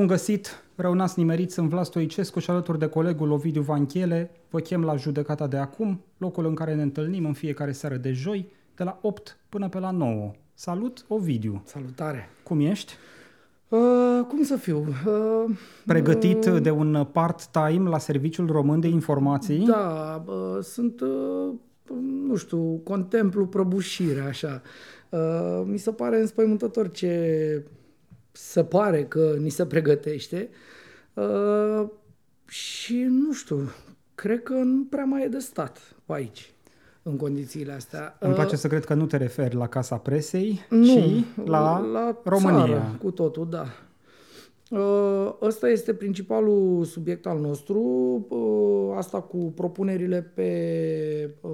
Bun găsit! Răunați nimeriți, sunt Vlas Stoicescu și alături de colegul Ovidiu Vanchele vă chem la judecata de acum, locul în care ne întâlnim în fiecare seară de joi, de la 8 până pe la 9. Salut, Ovidiu! Salutare! Cum ești? Uh, cum să fiu? Uh, Pregătit uh, de un part-time la Serviciul Român de Informații? Da, uh, sunt, uh, nu știu, contemplu prăbușirea așa. Uh, mi se pare înspăimântător ce se pare că ni se pregătește uh, și nu știu, cred că nu prea mai e de stat pe aici în condițiile astea. Îmi place să cred că nu te referi la Casa Presei, nu, ci la, la România. Țară, cu totul, da. Uh, Ăsta este principalul subiect al nostru, uh, asta cu propunerile pe uh,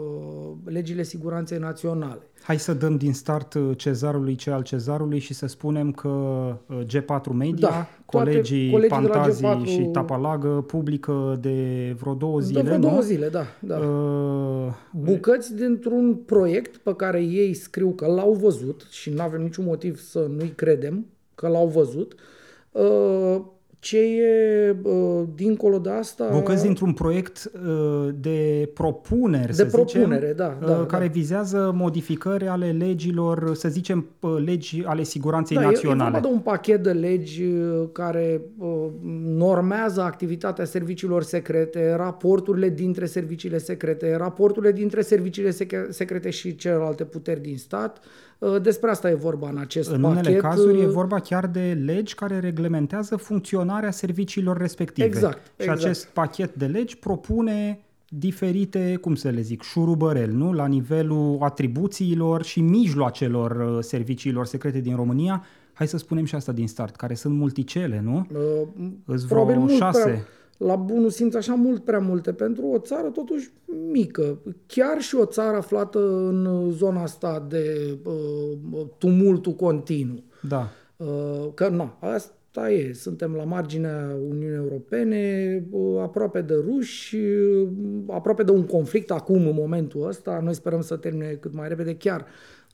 legile siguranței naționale. Hai să dăm din start uh, cezarului ce al cezarului și să spunem că uh, G4 Media, Da, colegii toate colegii de la Pantazi G4 și Tapalagă publică de vreo două zile, de vreo nu? două zile, da. da. Uh, Bucăți dintr-un proiect pe care ei scriu că l-au văzut și nu avem niciun motiv să nu-i credem că l-au văzut. Uh, Ce e uh, dincolo de asta... bucăți dintr-un proiect uh, de propuneri, De să propunere, zicem, da, uh, da, care da. vizează modificări ale legilor, să zicem, uh, legi ale siguranței Da, e, e naționale. vorba de un pachet de legi uh, care uh, normează activitatea serviciilor secrete, raporturile dintre serviciile secrete, raporturile dintre serviciile sec- secrete și celelalte puteri din stat. Uh, Despre asta e vorba în acest În pachet. unele cazuri e uh, vorba chiar de legi care reglementează funcționarea serviciilor respective. Exact, Și exact. acest pachet de legi propune diferite, cum să le zic, șurubărel, nu? La nivelul atribuțiilor și mijloacelor uh, serviciilor secrete din România. Hai să spunem și asta din start, care sunt multicele, nu? Uh, Îs probabil vreo mult șase. Prea, la bunul simț așa mult prea multe pentru o țară totuși mică. Chiar și o țară aflată în zona asta de uh, tumultul continuu. Da. Uh, că na, asta e. Suntem la marginea Uniunii Europene, uh, aproape de ruși, uh, aproape de un conflict acum, în momentul ăsta. Noi sperăm să termine cât mai repede. Chiar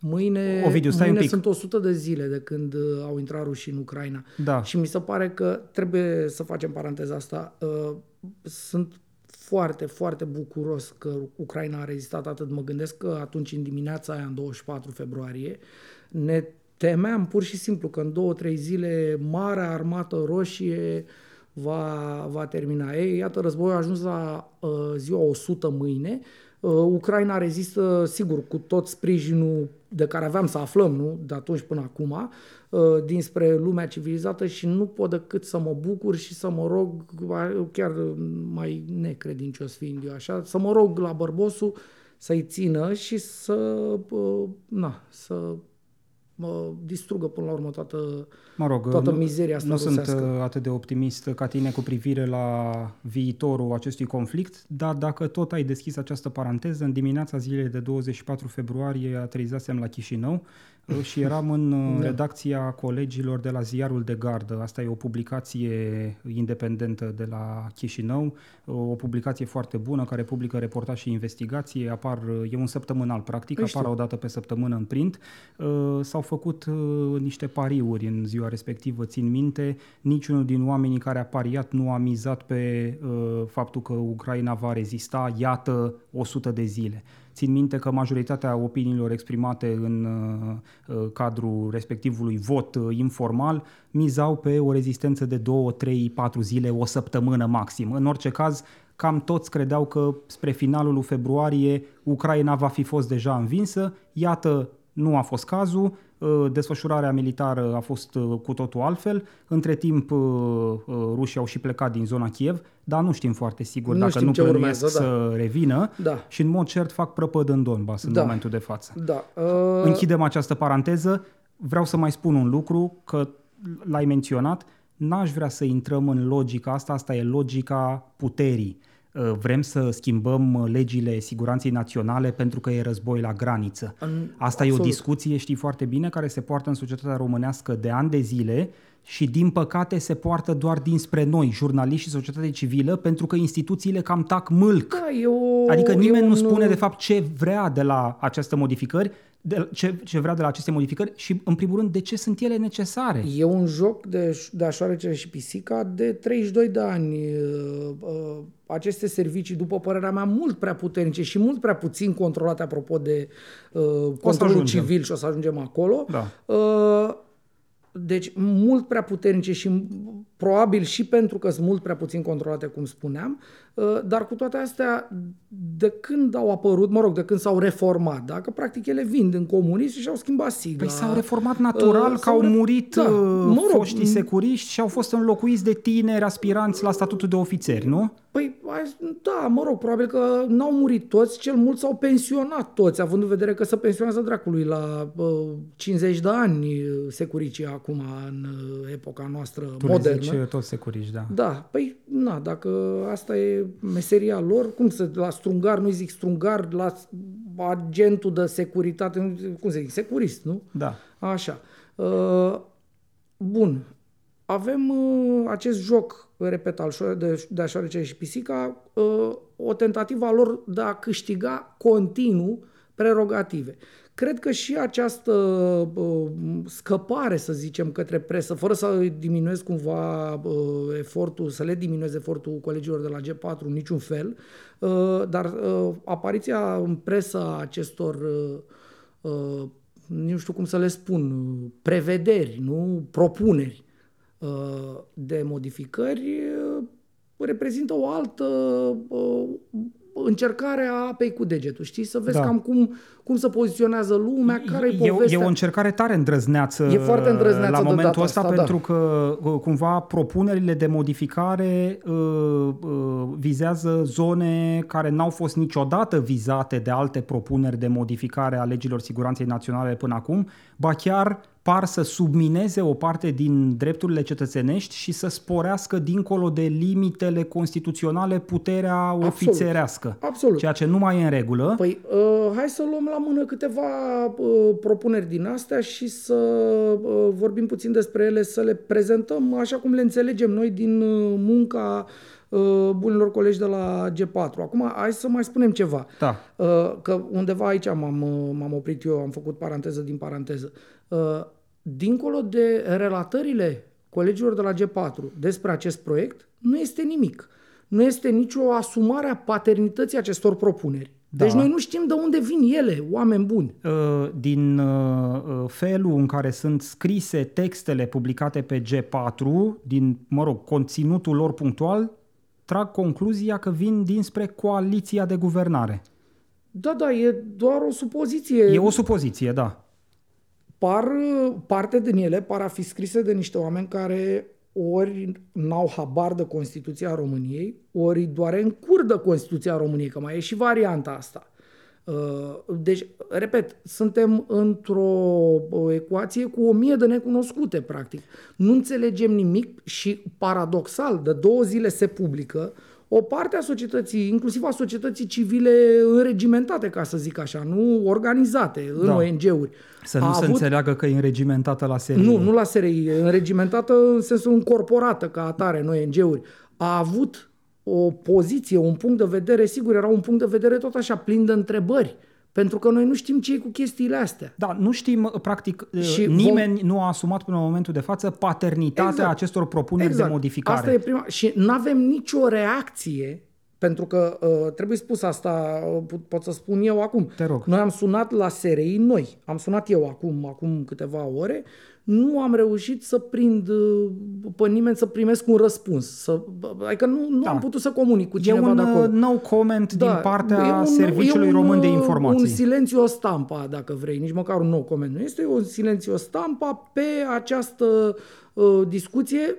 mâine, Ovidiu, stai un mâine pic. sunt 100 de zile de când uh, au intrat rușii în Ucraina. Da. Și mi se pare că trebuie să facem paranteza asta. Uh, Sunt foarte, foarte bucuros că Ucraina a rezistat atât. Mă gândesc că atunci, în dimineața aia, în 24 februarie, ne temeam pur și simplu că în două, trei zile Marea Armată Roșie va, va termina. Ei, iată, războiul a ajuns la uh, ziua 100 mâine. Uh, Ucraina rezistă, sigur, cu tot sprijinul de care aveam să aflăm, nu? De atunci până acum, uh, dinspre lumea civilizată și nu pot decât să mă bucur și să mă rog, chiar mai necredincios fiind eu așa, să mă rog la bărbosul să-i țină și să, uh, na, să mă distrugă până la urmă toată, Mă rog, toată nu, mizeria asta nu sunt rusească. uh, atât de optimist ca tine cu privire la viitorul acestui conflict, dar dacă tot ai deschis această paranteză, în dimineața zilei de 24 februarie aterizasem la Chișinău uh, și eram în uh, Da. redacția colegilor de la Ziarul de Gardă. Asta e o publicație independentă de la Chișinău, uh, o publicație foarte bună care publică reportaj și investigație. Apar, uh, e un săptămânal practic, Păi apar știu. o dată pe săptămână în print. Uh, S-au făcut uh, niște pariuri în ziua respectivă, țin minte. Niciunul din oamenii care a pariat nu a mizat pe uh, faptul că Ucraina va rezista, iată, 100 de zile. Țin minte că majoritatea opiniilor exprimate în uh, uh, cadrul respectivului vot uh, informal mizau pe o rezistență de 2, 3, 4 zile, o săptămână maxim. În orice caz, cam toți credeau că spre finalul lui februarie Ucraina va fi fost deja învinsă. Iată, nu a fost cazul, Uh, desfășurarea militară a fost uh, cu totul altfel. Între timp, uh, uh, rușii au și plecat din zona Kiev, dar nu știm foarte sigur Nu dacă știm nu ce plănuiesc urmează, da. să revină Da. și în mod cert fac prăpăd în Donbass în Da. momentul de față. Da. Uh, Închidem această paranteză. Vreau să mai spun un lucru, că l-ai menționat. N-aș vrea să intrăm în logica asta, asta e logica puterii. Uh, Vrem să schimbăm uh, legile siguranței naționale pentru că e război la graniță. În- Asta e o absolut. discuție, știi foarte bine, care se poartă în societatea românească de ani de zile și din păcate se poartă doar dinspre noi, jurnaliști și societate civilă, pentru că instituțiile cam tac mâlc. Da, e o, Adică e nimeni nu un- spune de fapt ce vrea de la aceste modificări, de, ce, ce vrea de la aceste modificări și, în primul rând, de ce sunt ele necesare. E un joc de, de așoarecele și pisica de 32 de ani. Uh, uh, aceste servicii, după părerea mea, mult prea puternice și mult prea puțin controlate, apropo de uh, controlul civil și o să ajungem acolo, da. uh, deci mult prea puternice și probabil și pentru că sunt mult prea puțin controlate, cum spuneam, uh, dar cu toate astea, de când au apărut, mă rog, de când s-au reformat, dacă practic ele vin din comunism și au schimbat sigla. Păi s-au reformat natural, uh, că au murit da, uh, mă rog, foștii securiști și au fost înlocuiți de tineri aspiranți la statutul de ofițeri, nu? Păi, da, mă rog, probabil că n-au murit toți, cel mult s-au pensionat toți, având în vedere că se pensionează dracului la uh, 50 de ani securicii acum, în uh, epoca noastră tu modernă. Tu toți securici, da. Da, păi, na, dacă asta e meseria lor, cum să, la strungar, nu zic strungar, la agentul de securitate, cum să zic, securist, nu? Da. Așa. Uh, bun, avem uh, acest joc, repet, al de, de șoarece și pisica, uh, o tentativă a lor de a câștiga continuu prerogative. Cred că și această uh, scăpare, să zicem, către presă, fără să diminuez cumva uh, efortul, să le diminuez efortul colegilor de la G4 în niciun fel, uh, dar uh, apariția în presă a acestor uh, uh, nu știu cum să le spun, prevederi, nu? Propuneri Uh, de modificări uh, reprezintă o altă uh, încercare a apei cu degetul, știi? Să vezi da. cam cum, cum se poziționează lumea, care e povestea. E o încercare tare îndrăzneață, e foarte îndrăzneață la momentul ăsta, asta, pentru da. că cumva propunerile de modificare uh, uh, vizează zone care n-au fost niciodată vizate de alte propuneri de modificare a legilor siguranței naționale până acum, ba chiar par să submineze o parte din drepturile cetățenești și să sporească dincolo de limitele constituționale puterea Absolut. ofițerească. Absolut. Ceea ce nu mai e în regulă. Păi uh, hai să luăm la mână câteva uh, propuneri din astea și să uh, vorbim puțin despre ele, să le prezentăm așa cum le înțelegem noi din uh, munca uh, bunilor colegi de la G4. Acum, hai să mai spunem ceva. Da. Uh, că undeva aici m-am, uh, m-am oprit eu, am făcut paranteză din paranteză. Uh, dincolo de relatările colegilor de la G4 despre acest proiect, nu este nimic. Nu este nicio asumare a paternității acestor propuneri. Da. Deci noi nu știm de unde vin ele, oameni buni. Uh, din felul în care sunt scrise textele publicate pe G4, din, mă rog, conținutul lor punctual, trag concluzia că vin dinspre coaliția de guvernare. Da, da, e doar o supoziție. E o supoziție, da par, parte din ele par a fi scrise de niște oameni care ori n-au habar de Constituția României, ori doar în curdă Constituția României, că mai e și varianta asta. Uh, deci, repet, suntem într-o ecuație cu o mie de necunoscute, practic. Nu înțelegem nimic și, paradoxal, de două zile se publică o parte a societății, inclusiv a societății civile înregimentate, ca să zic așa, nu organizate în da. ONG-uri. Să nu a se avut... înțeleagă că e înregimentată la SRI. Nu, nu la SRI, înregimentată în sensul încorporată ca atare în ONG-uri. A avut o poziție, un punct de vedere, sigur, era un punct de vedere tot așa plin de întrebări. Uh, pentru că noi nu știm ce e cu chestiile astea. Da, nu știm, practic, și nimeni vom... nu a asumat până în momentul de față paternitatea exact. acestor propuneri exact. de modificare. Asta e prima. Și nu avem nicio reacție pentru că uh, trebuie spus asta, uh, pot să spun eu acum. Te rog. Noi am sunat la SRI, noi, am sunat eu acum, acum câteva ore nu am reușit să prind uh, pe nimeni să primesc un răspuns. Să, adică nu, nu da. am putut să comunic cu cineva e un de acolo. Uh, nou comment da, din partea un, Serviciului un, Român de uh, Informații. un silențiu stampa, dacă vrei, nici măcar un nou comment. Nu este un silențiu stampa pe această uh, discuție.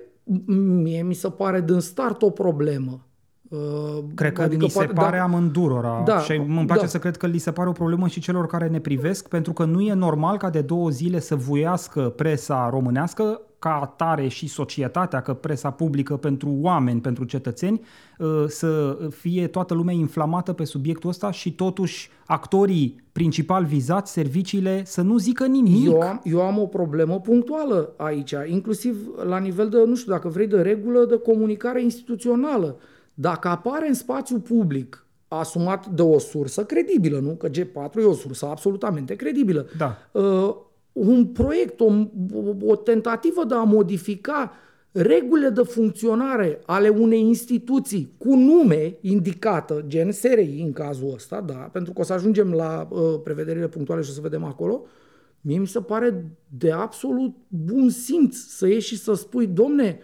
Mie mi se pare din start o problemă. Uh, cred că adică li se pare da, amândurora da, și îmi place da. să cred că li se pare o problemă și celor care ne privesc, pentru că nu e normal ca de două zile să vuiască presa românească ca atare și societatea, că presa publică pentru oameni, pentru cetățeni, uh, să fie toată lumea inflamată pe subiectul ăsta și totuși actorii principal vizați, serviciile, să nu zică nimic. Eu am, eu am o problemă punctuală aici, inclusiv la nivel de, nu știu dacă vrei, de regulă de comunicare instituțională. Dacă apare în spațiu public asumat de o sursă credibilă, nu? Că G4 e o sursă absolutamente credibilă. Da. Uh, un proiect, o, o tentativă de a modifica regulile de funcționare ale unei instituții cu nume indicată, gen SRI în cazul ăsta, da, pentru că o să ajungem la uh, prevederile punctuale și o să vedem acolo, mie mi se pare de absolut bun simț să ieși și să spui, domne,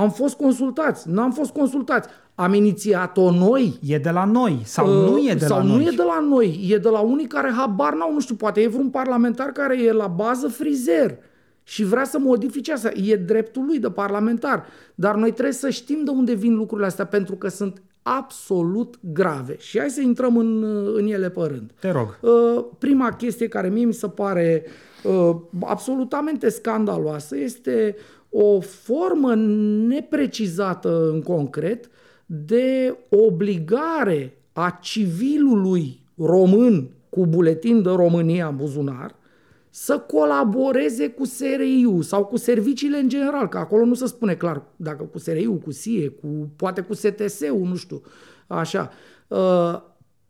am fost consultați, n-am fost consultați, am inițiat-o noi. E de la noi sau uh, nu e de sau la nu noi? e de la noi, e de la unii care habar n-au, nu știu, poate e vreun parlamentar care e la bază frizer și vrea să modifice asta. E dreptul lui de parlamentar. Dar noi trebuie să știm de unde vin lucrurile astea, pentru că sunt absolut grave. Și hai să intrăm în, în ele pe rând. Te rog. Uh, prima chestie care mie mi se pare uh, absolutamente scandaloasă este o formă neprecizată în concret de obligare a civilului român cu buletin de România în buzunar să colaboreze cu SRI-ul sau cu serviciile în general, că acolo nu se spune clar dacă cu SRI-ul, cu SIE, cu, poate cu STS-ul, nu știu, așa. Uh,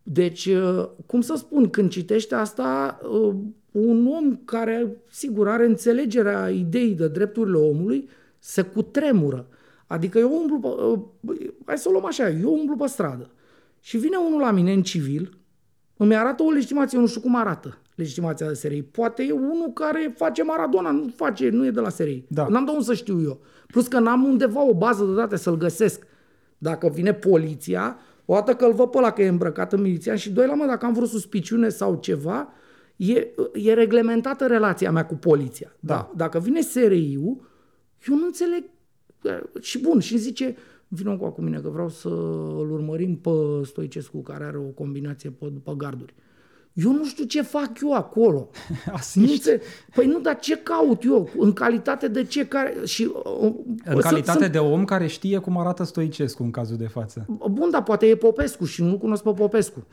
deci, uh, cum să spun, când citește asta, uh, un om care, sigur, are înțelegerea ideii de drepturile omului, se cutremură. Adică eu umblu, pe, hai să o luăm așa, eu umblu pe stradă și vine unul la mine în civil, îmi arată o legitimație, eu nu știu cum arată legitimația de SRI. Poate e unul care face Maradona, nu face, nu e de la SRI. Da. N-am de unde să știu eu. Plus că n-am undeva o bază de date să-l găsesc. Dacă vine poliția, o dată că îl văd pe ăla că e îmbrăcat în milițian și doi la mă, dacă am vreo suspiciune sau ceva, e, e reglementată relația mea cu poliția. Da. da. Dacă vine SRI-ul, eu nu înțeleg. Și bun, și zice, vină cu acum mine că vreau să-l urmărim pe Stoicescu, care are o combinație pe, pe garduri. Eu nu știu ce fac eu acolo. Nu se, păi nu, dar ce caut eu? În calitate de ce? Care, și, uh, în să, calitate să, de om care știe cum arată Stoicescu în cazul de față. Bun, dar poate e Popescu și nu cunosc pe Popescu.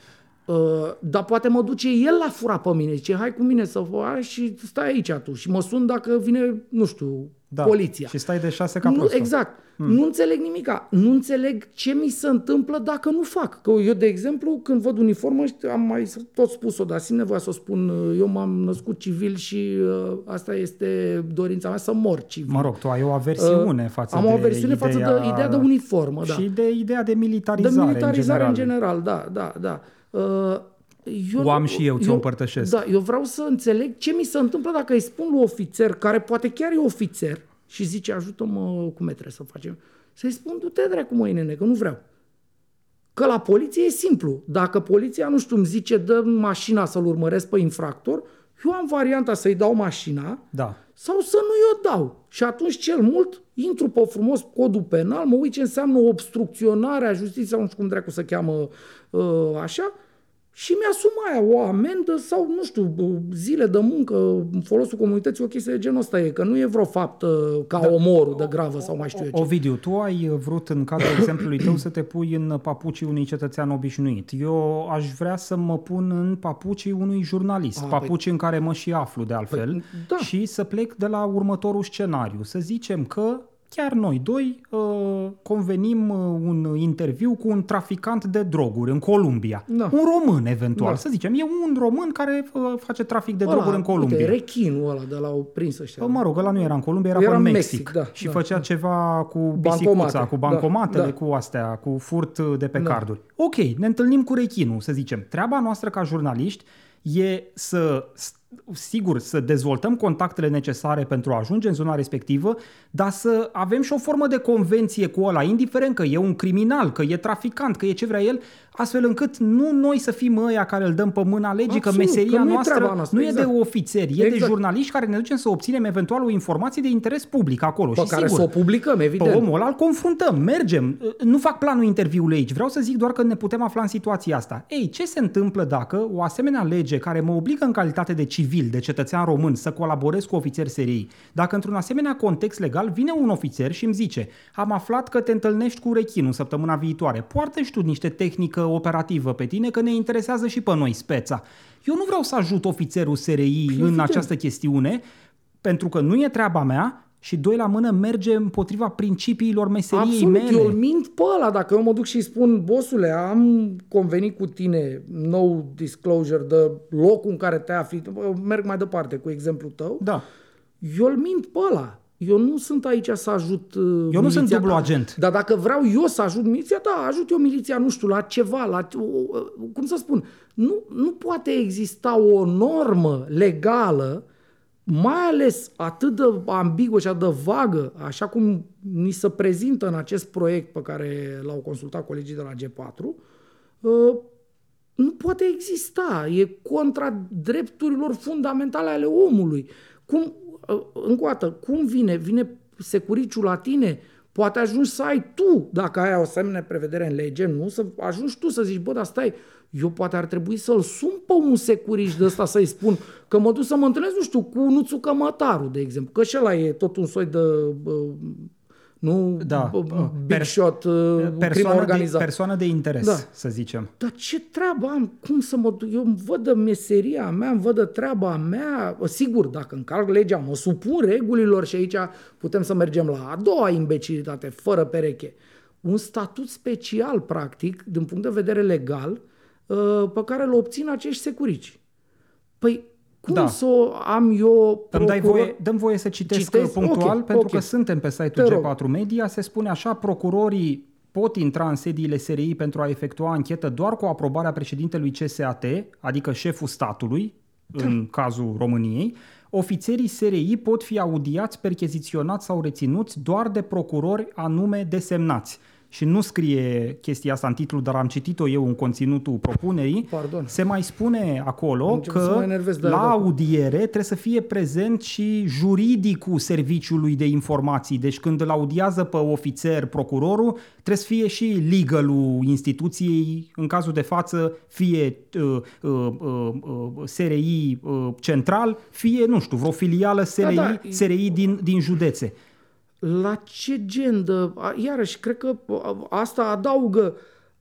Uh, dar poate mă duce el la fura pe mine. Zice, hai cu mine să faci și stai aici tu. Și mă sun dacă vine, nu știu, da. poliția. Și stai de șase ca nu, Exact. Hmm. Nu înțeleg nimica. Nu înțeleg ce mi se întâmplă dacă nu fac. Că eu, de exemplu, când văd uniformă, am mai tot spus-o, dar simt nevoia să o spun, eu m-am născut civil și uh, asta este dorința mea să mor civil. Mă rog, tu ai o aversiune uh, față am de Am o aversiune ideea... față de ideea de uniformă, da. Și de ideea de militarizare De militarizare în general, în general da, da, da. Uh, eu, o am și eu, ți-o împărtășesc. Da, eu vreau să înțeleg ce mi se întâmplă dacă îi spun lui ofițer, care poate chiar e ofițer, și zice, ajută-mă cum e trebuie să facem. Să-i spun, du-te dracu, măi, nene, că nu vreau. Că la poliție e simplu. Dacă poliția, nu știu, îmi zice, dă mașina să-l urmăresc pe infractor, eu am varianta să-i dau mașina da. sau să nu i-o dau. Și atunci, cel mult, intru pe frumos codul penal, mă uit ce înseamnă obstrucționarea justiției, nu știu cum dracu să cheamă uh, așa, și mi-asum aia o amendă sau, nu știu, zile de muncă în folosul comunității, o chestie de genul ăsta e, că nu e vreo faptă ca da. omorul de gravă sau mai știu eu ce. Ovidiu, tu ai vrut în cadrul exemplului tău să te pui în papucii unui cetățean obișnuit. Eu aș vrea să mă pun în papucii unui jurnalist, A, păi- papucii păi... în care mă și aflu de altfel, păi, da. și să plec de la următorul scenariu. Să zicem că chiar noi doi uh, convenim uh, un interviu cu un traficant de droguri în Columbia. Da. Un român, eventual, da. să zicem. E un român care uh, face trafic de ăla, droguri în Columbia. Uite, rechinul ăla de la o prins ăștia. Mă rog, ăla nu era în Columbia, era, era în Mexic. Mexic da, și da, făcea da. ceva cu bisicuța, Bancomate. cu bancomatele, da, da. cu astea, cu furt de pe da. carduri. Ok, ne întâlnim cu rechinul, să zicem. Treaba noastră ca jurnaliști e să sigur, să dezvoltăm contactele necesare pentru a ajunge în zona respectivă, dar să avem și o formă de convenție cu ăla, indiferent că e un criminal, că e traficant, că e ce vrea el, astfel încât nu noi să fim ăia care îl dăm pe mâna legii, Absolut, că meseria că noastră, noastră nu exact. e de ofițeri, e exact. de jurnaliști care ne ducem să obținem eventual o informație de interes public acolo. Pe și care sigur, să o publicăm, evident. Pe omul ăla îl confruntăm, mergem. Nu fac planul interviului aici, vreau să zic doar că ne putem afla în situația asta. Ei, ce se întâmplă dacă o asemenea lege care mă obligă în calitate de civil, de cetățean român, să colaborez cu ofițeri serii, dacă într-un asemenea context legal vine un ofițer și îmi zice am aflat că te întâlnești cu rechinul săptămâna viitoare, poartă și tu niște tehnică operativă pe tine că ne interesează și pe noi speța. Eu nu vreau să ajut ofițerul SRI păi, în această chestiune, pentru că nu e treaba mea, și doi la mână merge împotriva principiilor meseriei Absolut, mele. eu îl mint pe ăla. Dacă eu mă duc și îi spun, bosule, am convenit cu tine, no disclosure, de locul în care te afli, merg mai departe cu exemplul tău, Da. eu îl mint pe ăla. Eu nu sunt aici să ajut uh, Eu nu miliția sunt dublu ta. agent. Dar dacă vreau eu să ajut miliția, da, ajut eu miliția, nu știu, la ceva, la, uh, cum să spun, nu, nu poate exista o normă legală mai ales atât de ambiguă și atât de vagă, așa cum ni se prezintă în acest proiect pe care l-au consultat colegii de la G4, uh, nu poate exista. E contra drepturilor fundamentale ale omului. Cum, uh, încă o dată, cum vine? Vine securiciul la tine? Poate ajungi să ai tu, dacă ai o asemenea prevedere în lege, nu? Să ajungi tu să zici, bă, dar stai, eu poate ar trebui să-l sun pe un securiș de ăsta să-i spun că mă duc să mă întâlnesc, nu știu, cu Nuțu Cămătaru, de exemplu, că și ăla e tot un soi de... Uh, nu Da. b- big Per- shot, uh, crimă Persoană de, organizată. persoană de interes, Da. să zicem. Dar ce treabă am? Cum să mă duc? Eu îmi văd de meseria mea, îmi văd de treaba mea. Sigur, dacă încalc legea, mă supun regulilor și aici putem să mergem la a doua imbecilitate, fără pereche. Un statut special, practic, din punct de vedere legal, uh, pe care îl obțin acești securici. Păi, cum Da. să o am eu Îmi dai procuror- voie, dăm voie să citesc Citezi? punctual, Ok, pentru ok. că suntem pe site-ul Te rog. G4 Media, se spune așa, procurorii pot intra în sediile SRI pentru a efectua anchetă doar cu aprobarea președintelui CSAT, adică șeful statului, în cazul României. Ofițerii SRI pot fi audiați, percheziționați sau reținuți doar de procurori anume desemnați. Și nu scrie chestia asta în titlu, dar am citit-o eu în conținutul propunerii. Pardon. Se mai spune acolo Am început să că mă enervez de- la de- audiere trebuie să fie prezent și juridicul serviciului de informații. Deci când îl audiază pe ofițer procurorul, trebuie să fie și legalul instituției, în cazul de față, fie uh, uh, uh, uh, SRI uh, central, fie, nu știu, vreo filială SRI, Da, da. SRI din, din județe. La ce gen de... a- Iarăși, cred că a, asta adaugă,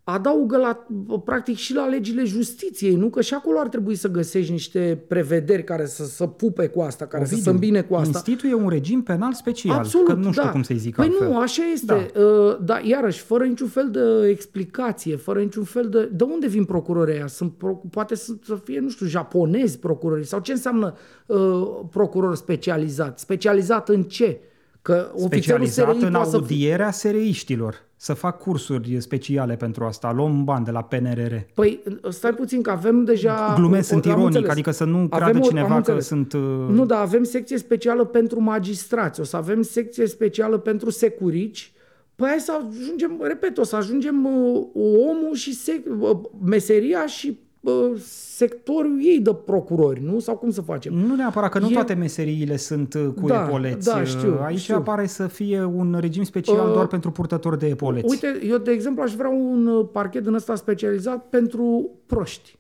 adaugă la, practic și la legile justiției, nu? Că și acolo ar trebui să găsești niște prevederi care să să pupe cu asta, care Ovidiu, să se îmbine cu asta. Instituie un regim penal special, Absolut, că nu știu da. cum să-i zic Păi altfel. nu, așa este. Da. Uh, dar iarăși, fără niciun fel de explicație, fără niciun fel de... De unde vin procurorii ăia? Sunt pro... Poate să, să fie, nu știu, japonezi procurorii. Sau ce înseamnă uh, procuror specializat? Specializat în ce? Că ofițerul specializat SRI în poate să fie... audierea SRI-știlor. Să fac cursuri speciale pentru asta. Luăm bani de la PNRR. Păi, stai puțin, că avem deja... Glumesc, sunt am ironic, înțeles. adică să nu Avem creadă o- am cineva că înțeles. sunt... uh, Nu, dar avem secție specială pentru magistrați, o să avem secție specială pentru securici. Păi hai să ajungem, repet, o să ajungem uh, omul și sec- uh, meseria și uh, sectorul ei de procurori, nu? Sau cum să facem? Nu neapărat că nu E- toate meseriile sunt uh, cu Da, epoleți. da, știu, Aici știu. apare să fie un regim special Uh, doar pentru purtători de epoleți. Uite, eu, de exemplu, aș vrea un uh, parchet din ăsta specializat pentru proști.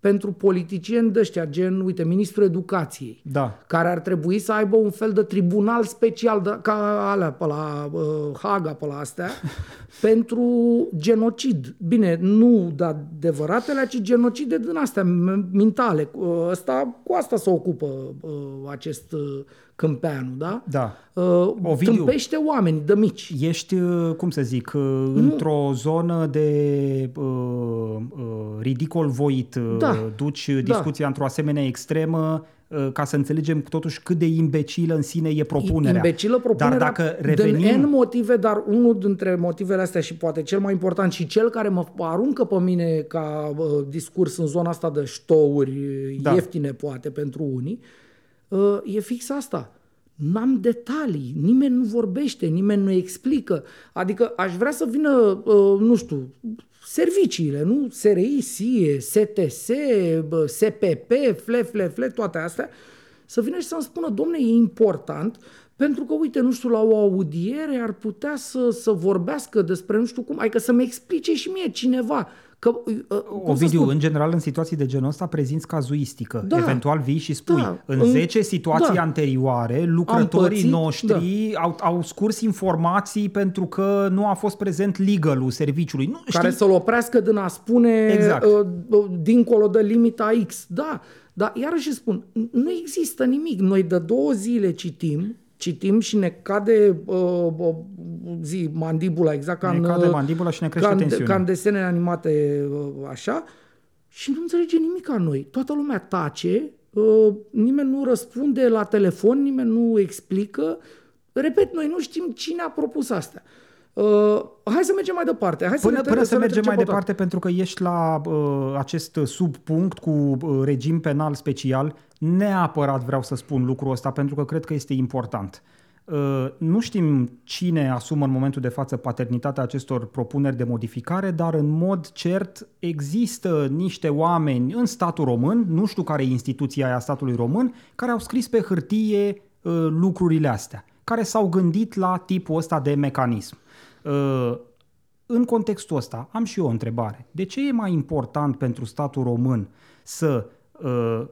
Pentru politicieni de ăștia, gen, uite, ministrul educației. Da. care ar trebui să aibă un fel de tribunal special de, ca alea pe la uh, Haga, pe la astea, pentru genocid. Bine, nu de adevăratele, ci genocide din astea m- mentale. Cu Ăsta, cu asta se ocupă uh, acest uh, câmpeanu, da? Da. Uh, Ovidiu. tâmpește oameni de mici. Ești, uh, cum să zic, uh, într-o zonă de uh, uh, ridicol voit. uh, Da. Duci discuția într-o asemenea extremă uh, ca să înțelegem totuși cât de imbecilă în sine e propunerea. Imbecilă propunerea Dar dacă din revenim... N motive, dar unul dintre motivele astea și poate cel mai important și cel care mă aruncă pe mine ca uh, discurs în zona asta de ștouri Da. da. ieftine poate pentru unii, uh, e fix asta. N-am detalii, nimeni nu vorbește, nimeni nu explică. Adică aș vrea să vină, uh, nu știu, serviciile, nu? SRI, SIE, STS, bă, SPP, FLE, FLE, FLE, toate astea, să vină și să-mi spună, domne, e important, pentru că, uite, nu știu, la o audiere ar putea să, să vorbească despre nu știu cum, adică să-mi explice și mie cineva că, uh, cum să Ovidiu, spun, în general, în situații de genul ăsta, prezinți cazuistică. Da. Eventual vii și spui, Da. în În- 10 situații da. anterioare, lucrătorii pățit, noștri au, au scurs informații pentru că nu a fost prezent legalul serviciului. Nu, care știi? să-l oprească din a spune Exact. uh, uh, dincolo de limita X. Da, dar iarăși spun, nu există nimic. Noi de două zile citim citim și ne cade uh, uh, zi, mandibula, exact ca ne în, cade uh, mandibula și ne crește ca, în, tensiunea. ca în desene animate uh, așa și nu înțelege nimic ca noi. Toată lumea tace, uh, nimeni nu răspunde la telefon, nimeni nu explică. Repet, noi nu știm cine a propus asta. Uh, hai să mergem mai departe. Hai Până, să, ne până să ne mergem trecem mai pe departe, pentru că ești la uh, acest subpunct cu uh, regim penal special, neapărat vreau să spun lucrul ăsta, pentru că cred că este important. Uh, nu știm cine asumă în momentul de față paternitatea acestor propuneri de modificare, dar în mod cert există niște oameni în statul român, nu știu care e instituția aia statului român, care au scris pe hârtie uh, lucrurile astea, care s-au gândit la tipul ăsta de mecanism. Uh, în contextul ăsta am și eu o întrebare. De ce e mai important pentru statul român să uh, uh,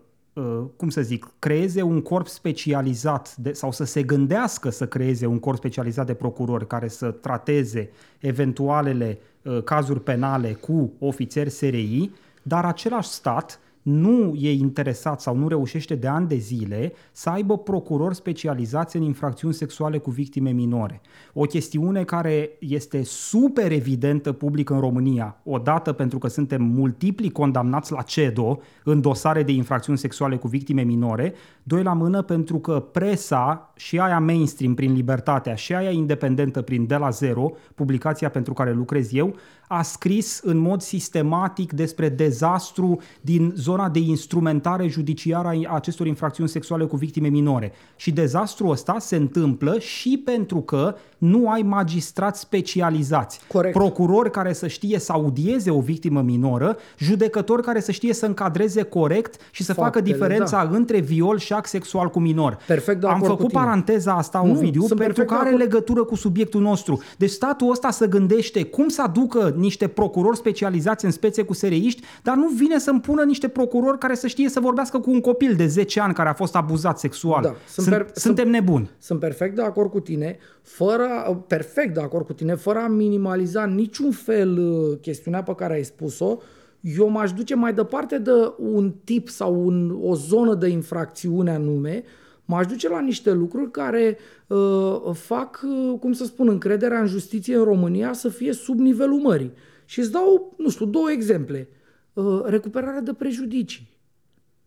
cum să zic, creeze un corp specializat de, sau să se gândească să creeze un corp specializat de procurori care să trateze eventualele uh, cazuri penale cu ofițeri SRI, dar același stat nu e interesat sau nu reușește de ani de zile să aibă procurori specializați în infracțiuni sexuale cu victime minore. O chestiune care este super evidentă public în România, odată pentru că suntem multipli condamnați la CEDO în dosare de infracțiuni sexuale cu victime minore, doi la mână pentru că presa și aia mainstream prin Libertatea și aia independentă prin De la Zero, publicația pentru care lucrez eu, a scris în mod sistematic despre dezastru din zona de instrumentare judiciară a acestor infracțiuni sexuale cu victime minore. Și dezastrul ăsta se întâmplă și pentru că nu ai magistrați specializați. Corect. Procurori care să știe să audieze o victimă minoră, judecători care să știe să încadreze corect și să facă Faptele, diferența da. între viol și act sexual cu minor. Perfect de Am acord cu făcut tine. paranteza asta, Nu, Ovidiu, sunt pentru perfect că de are acord. legătură cu subiectul nostru. Deci statul ăsta să gândește cum să aducă niște procurori specializați în spețe cu sereiști, dar nu vine să-mi pună niște procurori care să știe să vorbească cu un copil de 10 ani care a fost abuzat sexual. Da, sunt Sunt, per- suntem nebuni. Sunt perfect de acord cu tine, fără, perfect de acord cu tine, fără a minimaliza niciun fel uh, chestiunea pe care ai spus-o, eu m-aș duce mai departe de un tip sau un, o zonă de infracțiune anume, m-aș duce la niște lucruri care uh, fac, uh, cum să spun, încrederea în justiție în România să fie sub nivelul mării. Și îți dau, nu știu, două exemple. Uh, recuperarea de prejudicii.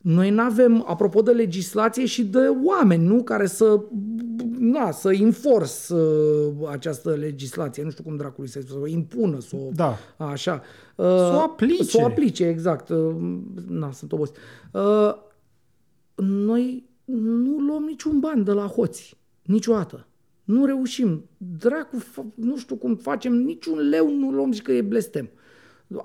Noi nu avem, apropo de legislație și de oameni, nu? Care să, na, să infors uh, această legislație, nu știu cum dracului să să o impună, să o, Da. așa. Uh, Să o aplice. Să o aplice, exact. Uh, na, sunt obosit. Uh, noi nu luăm niciun ban de la hoți, niciodată. Nu reușim. Dracu, fa- nu știu cum facem, niciun leu nu luăm și că e blestem.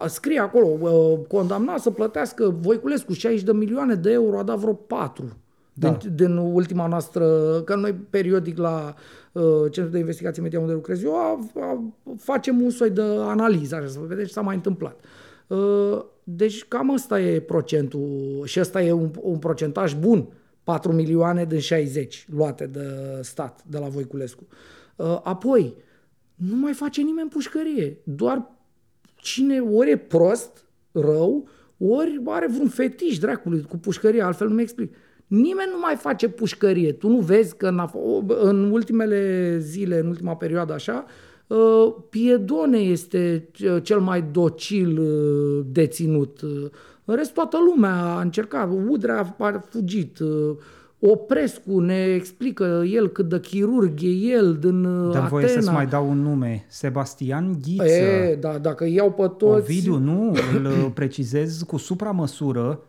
Scrie acolo, uh, condamnat să plătească Voiculescu 60 de milioane de euro, a dat vreo 4 Da. din, din ultima noastră, că noi periodic la uh, Centrul de Investigație Media unde lucrez eu, a, a, facem un soi de analiză, așa, să vedeți ce s-a mai întâmplat. Uh, deci cam ăsta e procentul și ăsta e un, un procentaj bun, 4 milioane din 60 luate de stat, de la Voiculescu. Uh, apoi, nu mai face nimeni pușcărie, doar cine ori e prost, rău, ori are vreun fetiș dracului cu pușcărie, altfel nu mi explic. Nimeni nu mai face pușcărie. Tu nu vezi că în, af- în ultimele zile, în ultima perioadă așa, uh, Piedone este ce- cel mai docil uh, deținut. Uh, În rest, toată lumea a încercat. Udrea a fugit. Uh, Oprescu ne explică el cât de chirurg e el din uh, Dăm voie să-ți Atena. mai dau un nume. Sebastian Ghiță. E, da, dacă iau pe toți... Ovidiu, nu, îl uh, precizez cu supramăsură.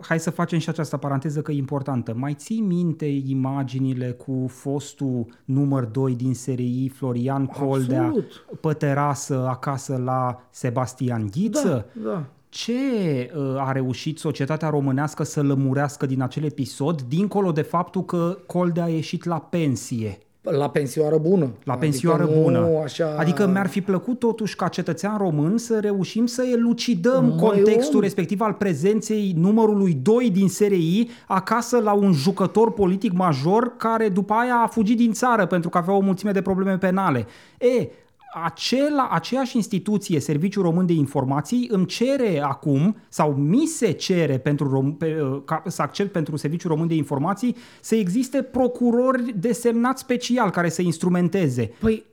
Hai să facem și această paranteză că e importantă. Mai ții minte imaginile cu fostul număr 2 din SRI, Florian Coldea, Absolut. pe terasă acasă la Sebastian Ghiță? Da, da. Ce uh, a reușit societatea românească să lămurească din acel episod, dincolo de faptul că Coldea a ieșit la pensie? La pensioară bună. La pensioară adică bună. Nu așa... Adică mi-ar fi plăcut totuși ca cetățean român să reușim să elucidăm Măi, contextul om. respectiv al prezenței numărului 2 din SRI acasă la un jucător politic major care după aia a fugit din țară pentru că avea o mulțime de probleme penale. E, acela, aceeași instituție, Serviciul Român de Informații, îmi cere acum, sau mi se cere pentru rom, pe, uh, ca, să accept pentru Serviciul Român de Informații, să existe procurori desemnați special care să instrumenteze. Păi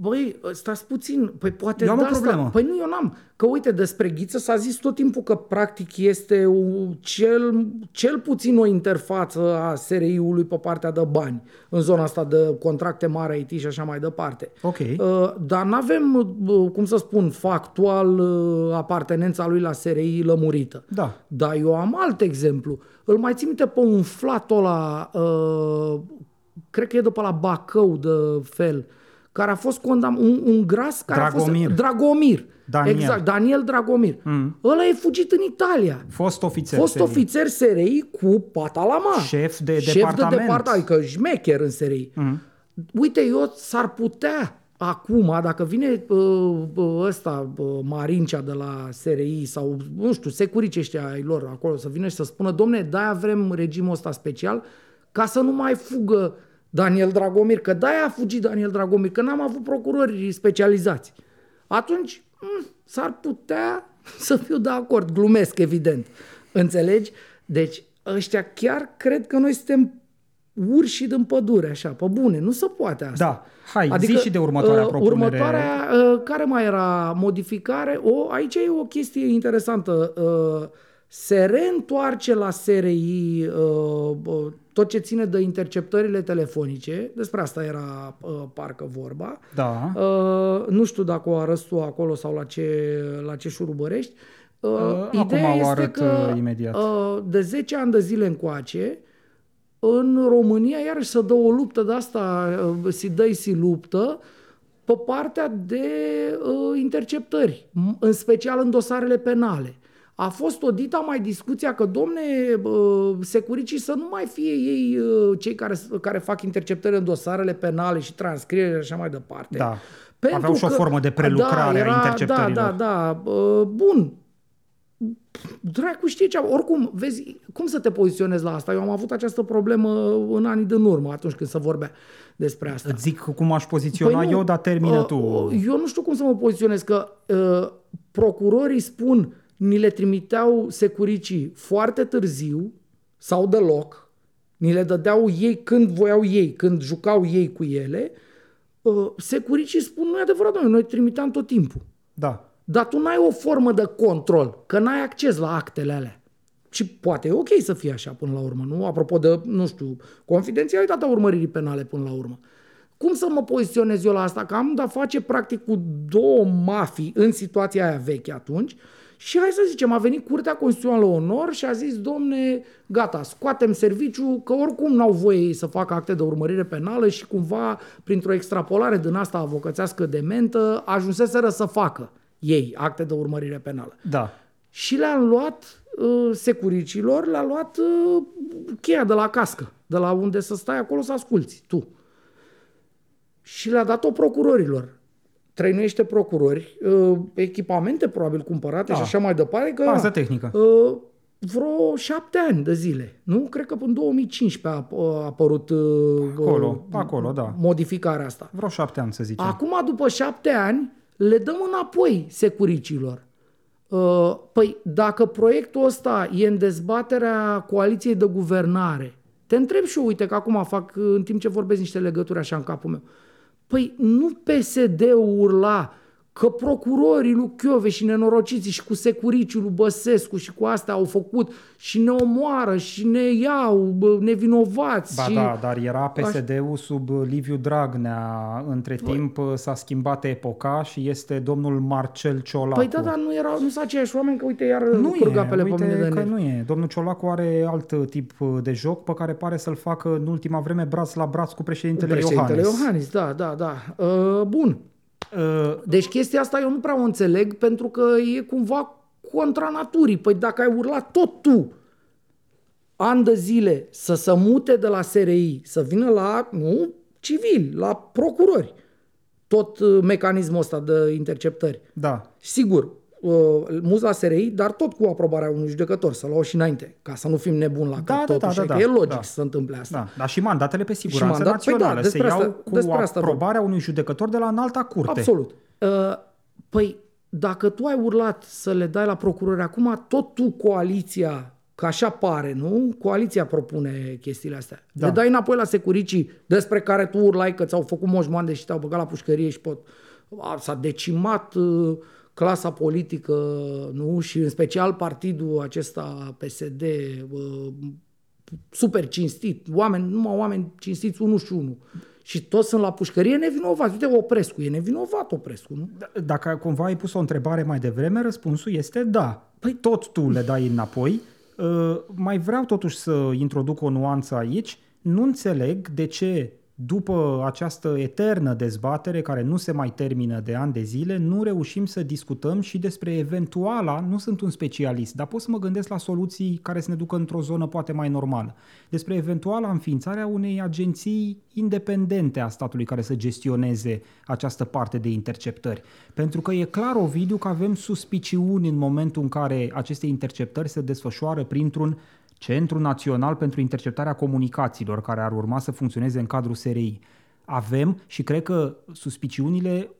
Băi, stați puțin, păi poate eu am de o asta. problemă. Păi nu, eu n-am. Că uite, despre Ghiță s-a zis tot timpul că practic este o, cel, cel puțin o interfață a SRI-ului pe partea de bani, în zona asta de contracte mari IT și așa mai departe. Ok. Uh, dar nu avem, uh, cum să spun, factual uh, apartenența lui la SRI lămurită. Da. Dar eu am alt exemplu. Îl mai țin minte pe un flatul ăla, uh, cred că e după la Bacău de fel, care a fost condamnat, un, un gras care Dragomir. a fost... Dragomir. Daniel. Exact, Daniel Dragomir. Mm. Ăla e fugit în Italia. Fost ofițer. Fost SRI. ofițer SRI cu pata la măr. Șef de Șef departament. de departament, adică șmecher în SRI. Mm. Uite, eu s-ar putea acum, dacă vine uh, uh, ăsta, uh, Marincea de la SRI sau, nu știu, securici ăștia ai lor acolo, să vină și să spună, domne, de-aia vrem regimul ăsta special, ca să nu mai fugă Daniel Dragomir, că de-aia a fugit Daniel Dragomir, că n-am avut procurori specializați. Atunci, m- s-ar putea să fiu de acord, glumesc, evident. Înțelegi? Deci, ăștia chiar cred că noi suntem urși din pădure, așa, pe bune. Nu se poate asta. Da. Hai, zi și de următoarea uh, propunere. Următoarea, uh, care mai era modificare? O, aici e o chestie interesantă. Uh, se reîntoarce la SRI uh, uh, tot ce ține de interceptările telefonice, despre asta era uh, parcă vorba. Da. Uh, nu știu dacă o arăți tu acolo sau la ce, la ce șurubărești. Uh, acum ideea o este arăt, că uh, imediat. Uh, de 10 ani de zile încoace, în România iarăși se dă o luptă de asta, uh, si dă si luptă, pe partea de uh, interceptări, m- în special în dosarele penale. A fost odita mai discuția că, domne, uh, securicii să nu mai fie ei uh, cei care, care fac interceptări în dosarele penale și transcriere și așa mai departe. Da. Aveau și o formă de prelucrare a da, interceptărilor. Da, da, da. Uh, Bun. Dracu știe ce Oricum, vezi, cum să te poziționezi la asta? Eu am avut această problemă în anii din urmă, atunci când se vorbea despre asta. Îți zic cum aș poziționa Păi nu, eu, dar termină uh, tu. uh, Eu nu știu cum să mă poziționez, că uh, procurorii spun ni le trimiteau securicii foarte târziu sau deloc, ni le dădeau ei când voiau ei, când jucau ei cu ele, uh, securicii spun, nu e adevărat, doamne, noi trimiteam tot timpul. Da. Dar tu n-ai o formă de control, că n-ai acces la actele alea. Și poate e ok să fie așa până la urmă, nu? Apropo de, nu știu, confidențialitatea urmăririi penale până la urmă. Cum să mă poziționez eu la asta? Că am de-a face practic cu două mafii în situația aia veche atunci și hai să zicem, a venit Curtea Constituțională Onor și a zis, domne, gata, scoatem serviciu, că oricum n-au voie ei să facă acte de urmărire penală și cumva, printr-o extrapolare din asta avocățească dementă, ajunseseră să facă ei acte de urmărire penală. Da. Și le-am luat uh, securicilor, le-a luat uh, cheia de la cască, de la unde să stai acolo să asculți, tu. Și le-a dat-o procurorilor. Trei niște procurori, uh, echipamente probabil cumpărate Da. și așa mai departe. Că, Bază tehnică. Uh, vreo șapte ani de zile, nu? Cred că până în 2015 a, a apărut uh, Acolo, uh, acolo, da. modificarea asta. Vreo șapte ani, să zicem. Acum, după șapte ani, le dăm înapoi securicilor. Uh, Păi, dacă proiectul ăsta e în dezbaterea coaliției de guvernare, te întreb și eu, uite că acum fac, în timp ce vorbesc niște legături așa în capul meu, păi nu PSD-ul urla că procurorii lui Chiove și nenorociții și cu securiciul lui Băsescu și cu astea au făcut și ne omoară și ne iau bă, nevinovați. Ba și... da, dar era PSD-ul sub Liviu Dragnea. Între Păi- timp s-a schimbat epoca și este domnul Marcel Ciolacu. Păi da, dar nu erau, nu sunt aceiași oameni, că uite, iar nu curg e, apele uite pe mine de că nervi. nu e. Domnul Ciolacu are alt tip de joc pe care pare să-l facă în ultima vreme braț la braț cu președintele, Președintele Iohannis. Iohannis, da, da, da. Uh, bun. Uh, Deci chestia asta eu nu prea o înțeleg pentru că e cumva contra naturii. Păi dacă ai urlat tot tu ani de zile să se mute de la SRI, să vină la, nu, civil, la procurori, tot uh, mecanismul ăsta de interceptări. da. Sigur, uh, muza SRI, dar tot cu aprobarea unui judecător, să luau și înainte, ca să nu fim nebuni la Da, cap da, totuși, da, da, că e da, logic da. să se întâmple asta. Da, dar și mandatele pe siguranță mandat- păi da, națională se despre iau asta- cu despre asta vorbim. aprobarea unui judecător de la înalta curte. Absolut. Uh, păi, dacă tu ai urlat să le dai la procurori acum, tot tu, coaliția, că așa pare, nu? Coaliția propune chestiile astea. Da. Da. Le dai înapoi la securicii despre care tu urlai că ți-au făcut moșmoande și te-au băgat la pușcărie și pot... A, s-a decimat uh, clasa politică, nu? Și în special partidul acesta PSD, uh, super cinstit, oameni, numai oameni cinstiți unul și unul. Și toți sunt la pușcărie nevinovați. Uite, Oprescu, e nevinovat Oprescu, nu? D- Dacă cumva ai pus o întrebare mai devreme, răspunsul este da. Păi tot tu le dai înapoi. Uh, Mai vreau totuși să introduc o nuanță aici. Nu înțeleg de ce după această eternă dezbatere care nu se mai termină de ani de zile, nu reușim să discutăm și despre eventuala, nu sunt un specialist, dar pot să mă gândesc la soluții care să ne ducă într-o zonă poate mai normală, despre eventuala înființarea unei agenții independente a statului care să gestioneze această parte de interceptări. Pentru că e clar, Ovidiu, că avem suspiciuni în momentul în care aceste interceptări se desfășoară printr-un Centru Național pentru Interceptarea Comunicațiilor, care ar urma să funcționeze în cadrul SRI. Avem și cred că suspiciunile,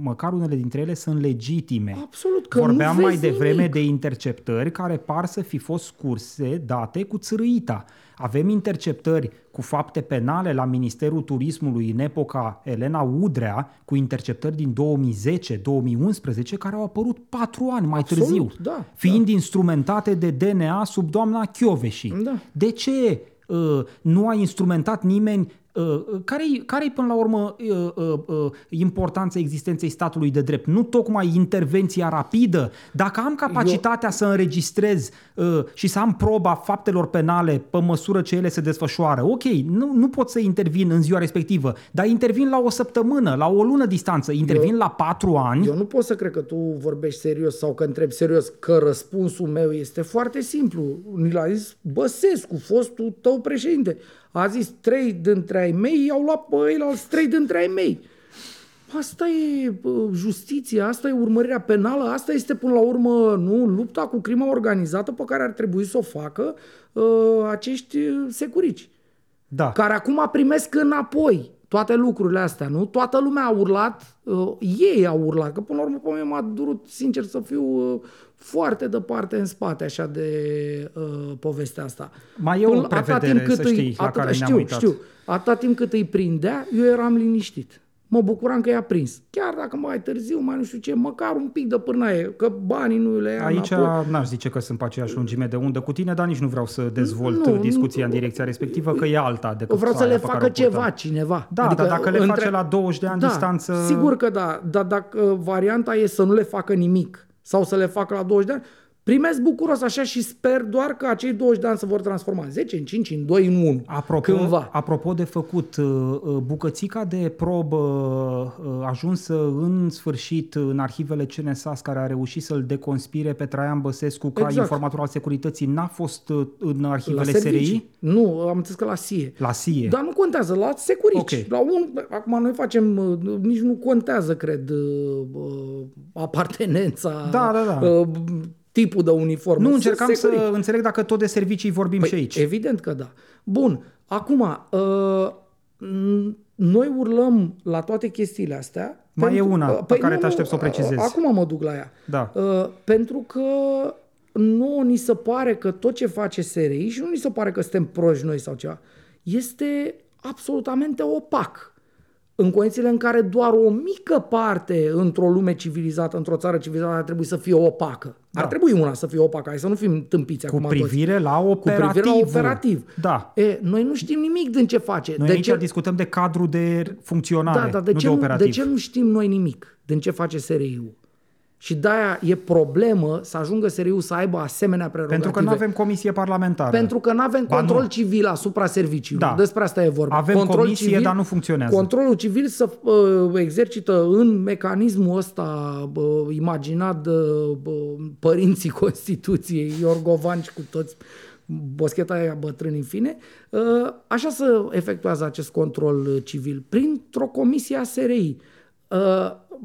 măcar unele dintre ele, sunt legitime. Absolut, că Vorbeam nu mai vezi devreme nimic. de interceptări care par să fi fost scurse, date cu țărâita. Avem interceptări cu fapte penale la Ministerul Turismului în epoca Elena Udrea, cu interceptări din 2010-2011, care au apărut patru ani mai Absolut, târziu, da, fiind instrumentate de DNA sub doamna Chioveși. Da. De ce uh, nu a instrumentat nimeni uh, care-i, care-i până la urmă uh, uh, uh, importanța existenței statului de drept? Nu tocmai intervenția rapidă. Dacă am capacitatea să înregistrez uh, și să am proba faptelor penale pe măsură ce ele se desfășoară, ok, nu, nu pot să intervin în ziua respectivă, dar intervin la o săptămână, la o lună distanță, intervin la patru ani. Eu nu pot să cred că tu vorbești serios sau că întrebi serios, că răspunsul meu este foarte simplu. Ni l-a zis Băsescu, fostul tău președinte. A zis trei dintre ai mei, i-au luat pe ei alți trei dintre ai mei. Asta e bă, justiția, asta e urmărirea penală, asta este până la urmă nu lupta cu crima organizată pe care ar trebui să o facă uh, acești uh, securici Da. care acum primesc înapoi toate lucrurile astea, nu? Toată lumea a urlat, uh, ei au urlat, că până la urmă pe mine m-a durut, sincer să fiu, uh, foarte departe în spate așa de uh, povestea asta. Mai e o Până- atâta prevedere, să îi- știi, la atâta- care ne-am știu, uitat. știu, atâta timp cât îi prindea, eu eram liniștit. Mă bucuram că i-a prins. Chiar dacă mai târziu, mai nu știu ce, măcar un pic de pârnaie, că banii nu le ia Aici înapoi. n-aș zice că sunt pe aceeași lungime de undă cu tine, dar nici nu vreau să dezvolt Nu, discuția nu. în direcția respectivă, că e alta decât Vreau să aia le pe care facă o purtăm. ceva cineva. Da, dar dacă le face la 20 de ani da, distanță- Sigur că da, dar dacă varianta e să nu le facă nimic sau să le facă la 20 de ani, primesc bucuros așa și sper doar că acei 20 de ani se vor transforma în 10, în 5, în 2, în 1. Apropo, Cândva. apropo de făcut, uh, uh, bucățica de probă uh, ajunsă în sfârșit în arhivele CNSAS care a reușit să-l deconspire pe Traian Băsescu ca Exact. informator al securității n-a fost uh, în La arhivele servicii. SRI? Nu, am înțeles că la SIE. La SIE. Dar nu contează, la securici. Ok. La un, acum noi facem, uh, nici nu contează, cred, uh, uh, apartenența, Da, da, da. uh, tipul de uniformă. Nu, Sunt încercam securici. să înțeleg dacă tot de servicii vorbim Păi, și aici. Evident că da. Bun, acum, uh, n- noi urlăm la toate chestiile astea. Mai e una uh, pe care te aștept să o precizezi. Acum mă duc la ea. Da. Uh, pentru că nu ni se pare că tot ce face SRI și nu ni se pare că suntem proști noi sau ceva, este absolutamente opac. În condițiile în care doar o mică parte într-o lume civilizată, într-o țară civilizată, ar trebui să fie opacă. Da. Ar trebui una să fie opacă, hai să nu fim tâmpiți Cu acum toți. privire la Cu operativ. privire la operativ. Da. E, noi nu știm nimic din ce face. Noi de aici ce... discutăm de cadru de funcționare, Da, dar de nu ce, de nu, operativ. de ce nu știm noi nimic din ce face SRI-ul? Și de-aia e problemă să ajungă SRI-ul să aibă asemenea prerogative. Pentru că nu avem comisie parlamentară. Pentru că nu avem Ba control nu. civil asupra serviciilor. Da. Despre asta e vorba. Avem control comisie, dar nu funcționează. Controlul civil să uh, exercită în mecanismul ăsta uh, imaginat de uh, părinții Constituției, Iorgovan și cu toți boscheta aia bătrâni în fine, uh, așa să efectuează acest control uh, civil, printr-o comisie a SRI. Uh,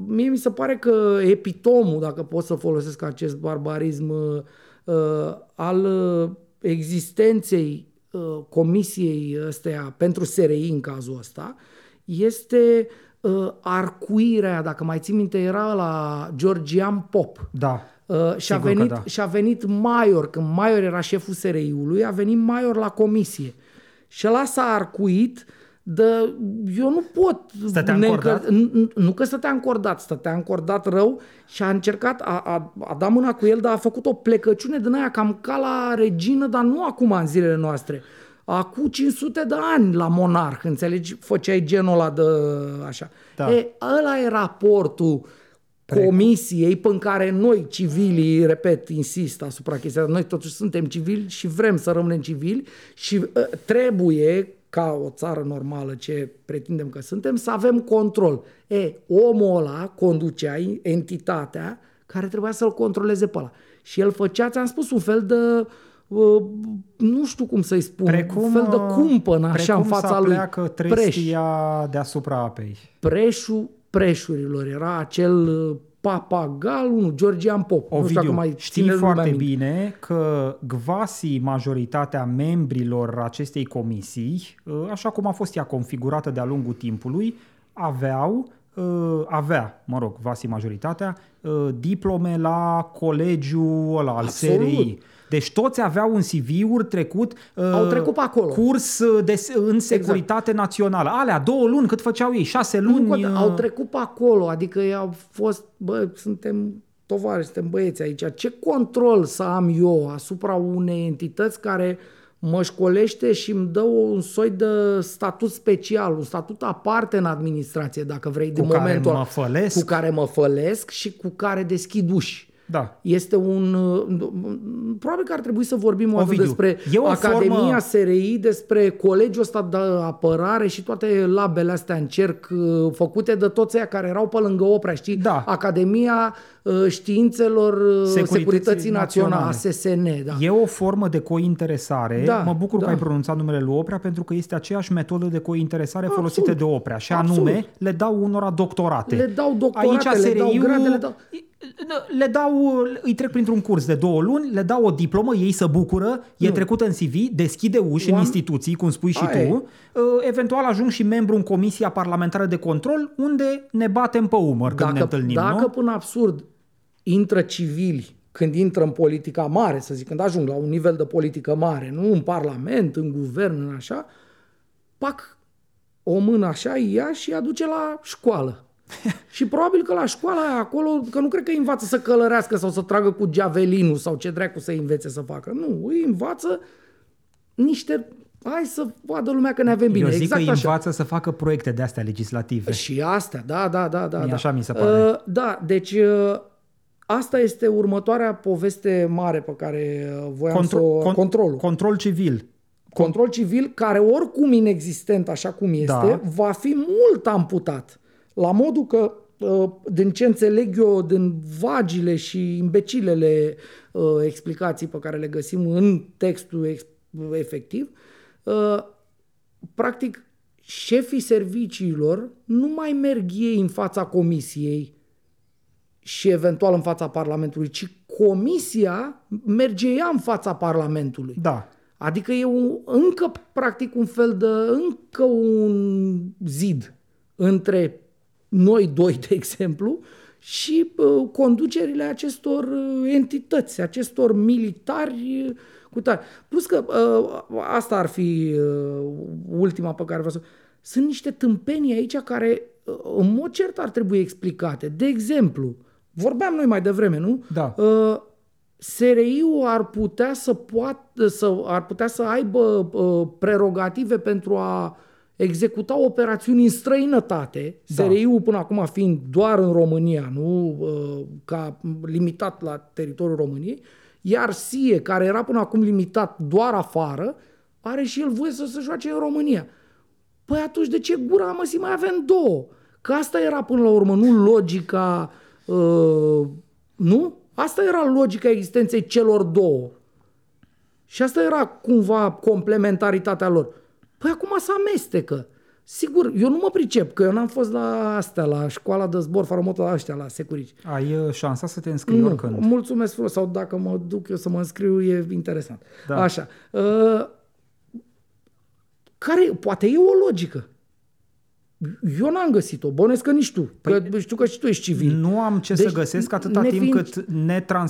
mie mi se pare că epitomul, dacă pot să folosesc acest barbarism, uh, al uh, existenței uh, comisiei ăsteia pentru SRI în cazul ăsta, este uh, arcuirea, dacă mai țin minte, era la Georgian Pop. Da. Uh, și, a venit, da. și a venit Maior, când Maior era șeful SRI-ului, a venit Maior la comisie. Și ăla s-a arcuit de, eu nu pot... Stătea încordat? Nu, nu că stătea încordat, stătea încordat rău și a încercat, a, a, a dat mâna cu el, dar a făcut o plecăciune din aia cam ca la regină, dar nu acum în zilele noastre. Acum 500 de ani la monarh, înțelegi? Făceai genul ăla de așa. Da. E, ăla e raportul comisiei pe care noi, civilii, repet, insist asupra chestia, noi totuși suntem civili și vrem să rămânem civili și uh, trebuie ca o țară normală ce pretindem că suntem, să avem control. E, omul ăla conducea entitatea care trebuia să-l controleze pe ăla. Și el făcea, ți-am spus, un fel de uh, nu știu cum să-i spun, precum, un fel de cumpănă așa în fața lui. Precum trestia Preș. deasupra apei. Preșul preșurilor era acel uh, papagal, unul, Georgian Pop. Ovidiu, nu știu mai știi foarte bine că Gvasi, majoritatea membrilor acestei comisii, ă, așa cum a fost ea configurată de-a lungul timpului, aveau ă, avea, mă rog, Vasi majoritatea, ă, diplome la colegiul ăla al Absolut. SRI. Deci toți aveau un CV-uri trecut, Au trecut pe acolo. curs de, în securitate exact. națională. Alea, două luni, cât făceau ei? Șase luni? Nu, au trecut pe acolo, adică ei au fost, bă, suntem tovarăși, suntem băieți aici. Ce control să am eu asupra unei entități care mă școlește și îmi dă un soi de statut special, un statut aparte în administrație, dacă vrei, cu de momentul mă fălesc. cu care mă fălesc și cu care deschid uși. Da. Este un... Probabil că ar trebui să vorbim o despre o Academia formă... SRI, despre colegiul ăsta de apărare și toate labele astea în cerc uh, făcute de toți aia care erau pe lângă Oprea, știi? Da. Academia uh, Științelor uh, Securității, Securității Naționale, ASSN. Da. E o formă de cointeresare. Da. Mă bucur da. că ai pronunțat numele lui Oprea pentru că este aceeași metodă de cointeresare Absolut. folosită de Oprea. Și Absolut. anume, le dau unora doctorate. Le dau doctorate, Aici, le dau grade, le dau le dau, îi trec printr-un curs de două luni, le dau o diplomă, ei se bucură, e trecută în CV, deschide uși în instituții, cum spui și Aia tu, e. Uh, eventual ajung și membru în Comisia Parlamentară de Control, unde ne batem pe umăr dacă, când ne întâlnim. Dacă nu? până absurd intră civili când intră în politica mare, să zic, când ajung la un nivel de politică mare, nu în Parlament, în guvern, în așa, pac, o mână așa ia și aduce la școală și probabil că la școala aia acolo, că nu cred că îi învață să călărească sau să tragă cu javelinul sau ce dracu să învețe să facă. Nu, îi învață niște hai să vadă lumea că ne avem bine. Eu zic exact că îi învață să facă proiecte de astea legislative. Și astea, da, da, da. da, Mie da. Așa mi se pare. Uh, da, deci uh, asta este următoarea poveste mare pe care uh, voiam Contro- să o... Con- controlul. Control civil. Control civil care oricum inexistent așa cum este, da. va fi mult amputat. La modul că, uh, din ce înțeleg eu, din vagile și imbecilele uh, explicații pe care le găsim în textul efectiv, uh, practic, șefii serviciilor nu mai merg ei în fața comisiei și eventual în fața Parlamentului, ci comisia merge ea în fața Parlamentului. Da. Adică e un, încă practic un fel de, încă un zid între noi doi, de exemplu, și uh, conducerile acestor uh, entități, acestor militari uh, cu tare. Plus că uh, asta ar fi uh, ultima pe care vreau să... Sunt niște tâmpenii aici care, uh, în mod cert, ar trebui explicate. De exemplu, vorbeam noi mai devreme, nu? Da. Uh, SRI-ul ar putea să poată, să, ar putea să aibă uh, prerogative pentru a executa operațiuni în străinătate, da. SRI-ul până acum fiind doar în România, nu uh, ca limitat la teritoriul României, iar SIE, care era până acum limitat doar afară, are și el voie să se joace în România. Păi atunci de ce gura mă mai avem două? Că asta era până la urmă, nu logica, uh, nu? Asta era logica existenței celor două. Și asta era cumva complementaritatea lor. Păi acum se amestecă. Sigur, eu nu mă pricep, că eu n-am fost la astea, la școala de zbor faromotă la ăștia, la Securici. Ai uh, șansa să te înscrii Nu, oricând. mulțumesc frumos, sau dacă mă duc eu să mă înscriu, e interesant. Da. Așa. Uh, care, poate e o logică. Eu n-am găsit-o, bănesc că nici tu, păi, că știu că și tu ești civil. Nu am ce Deci, să găsesc atâta nefiind- timp cât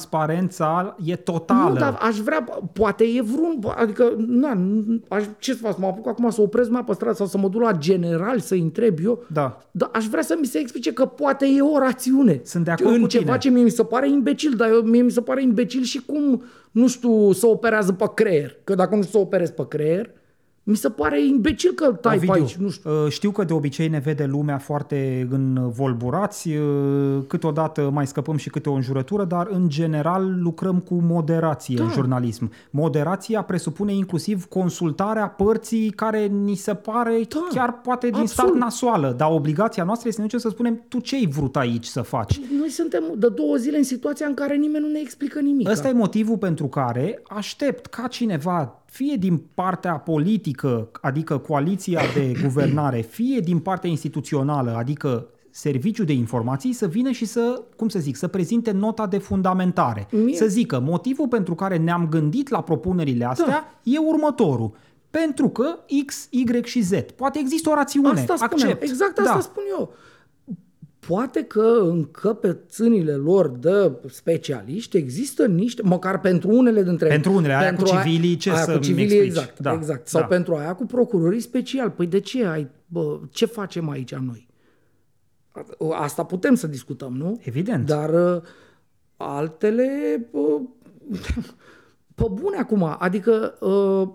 netransparența e totală. Nu, dar aș vrea, poate e vreun, adică, na, nu- aș, ce să fac, mă apuc acum să opresc mai pe stradă sau să mă duc la general să întreb eu, Da. dar aș vrea să mi se explice că poate e o rațiune. Sunt de acord în cu ceva tine. ce mie mi se pare imbecil, dar eu, mie mi se pare imbecil și cum, nu știu, să operează pe creier. Că dacă nu știu să operezi pe creier, mi se pare imbecil că îl tai pe Ovidiu, aici, nu știu. uh, știu că de obicei ne vede lumea foarte învolburați, uh, câteodată mai scăpăm și câte o înjurătură, dar în general lucrăm cu moderație Da. în jurnalism. Moderația presupune inclusiv consultarea părții care ni se pare Da, chiar poate din absolut. start nasoală, dar obligația noastră este să ne ducem să spunem tu ce ai vrut aici să faci. Noi suntem de două zile în situația în care nimeni nu ne explică nimic. Ăsta e motivul pentru care aștept ca cineva, fie din partea politică, adică coaliția de guvernare, fie din partea instituțională, adică serviciul de informații, să vină și să, cum să zic, să prezinte nota de fundamentare. Mie- Să zică, motivul pentru care ne-am gândit la propunerile astea Da. e următorul. Pentru că X, Y și Z. Poate există o rațiune. Asta spuneam, Accept. exact asta da. spun eu. Poate că în căpețânile lor de specialiști există niște, măcar pentru unele dintre Pentru unele, aia cu a- civilii, ce aia să-mi cu civilii, explici? exact, Da, exact. Sau da. pentru aia cu procurorii special. Păi de ce ai, bă, ce facem aici noi? Asta putem să discutăm, nu? Evident. Dar uh, altele, uh, pe bune acum, adică, uh,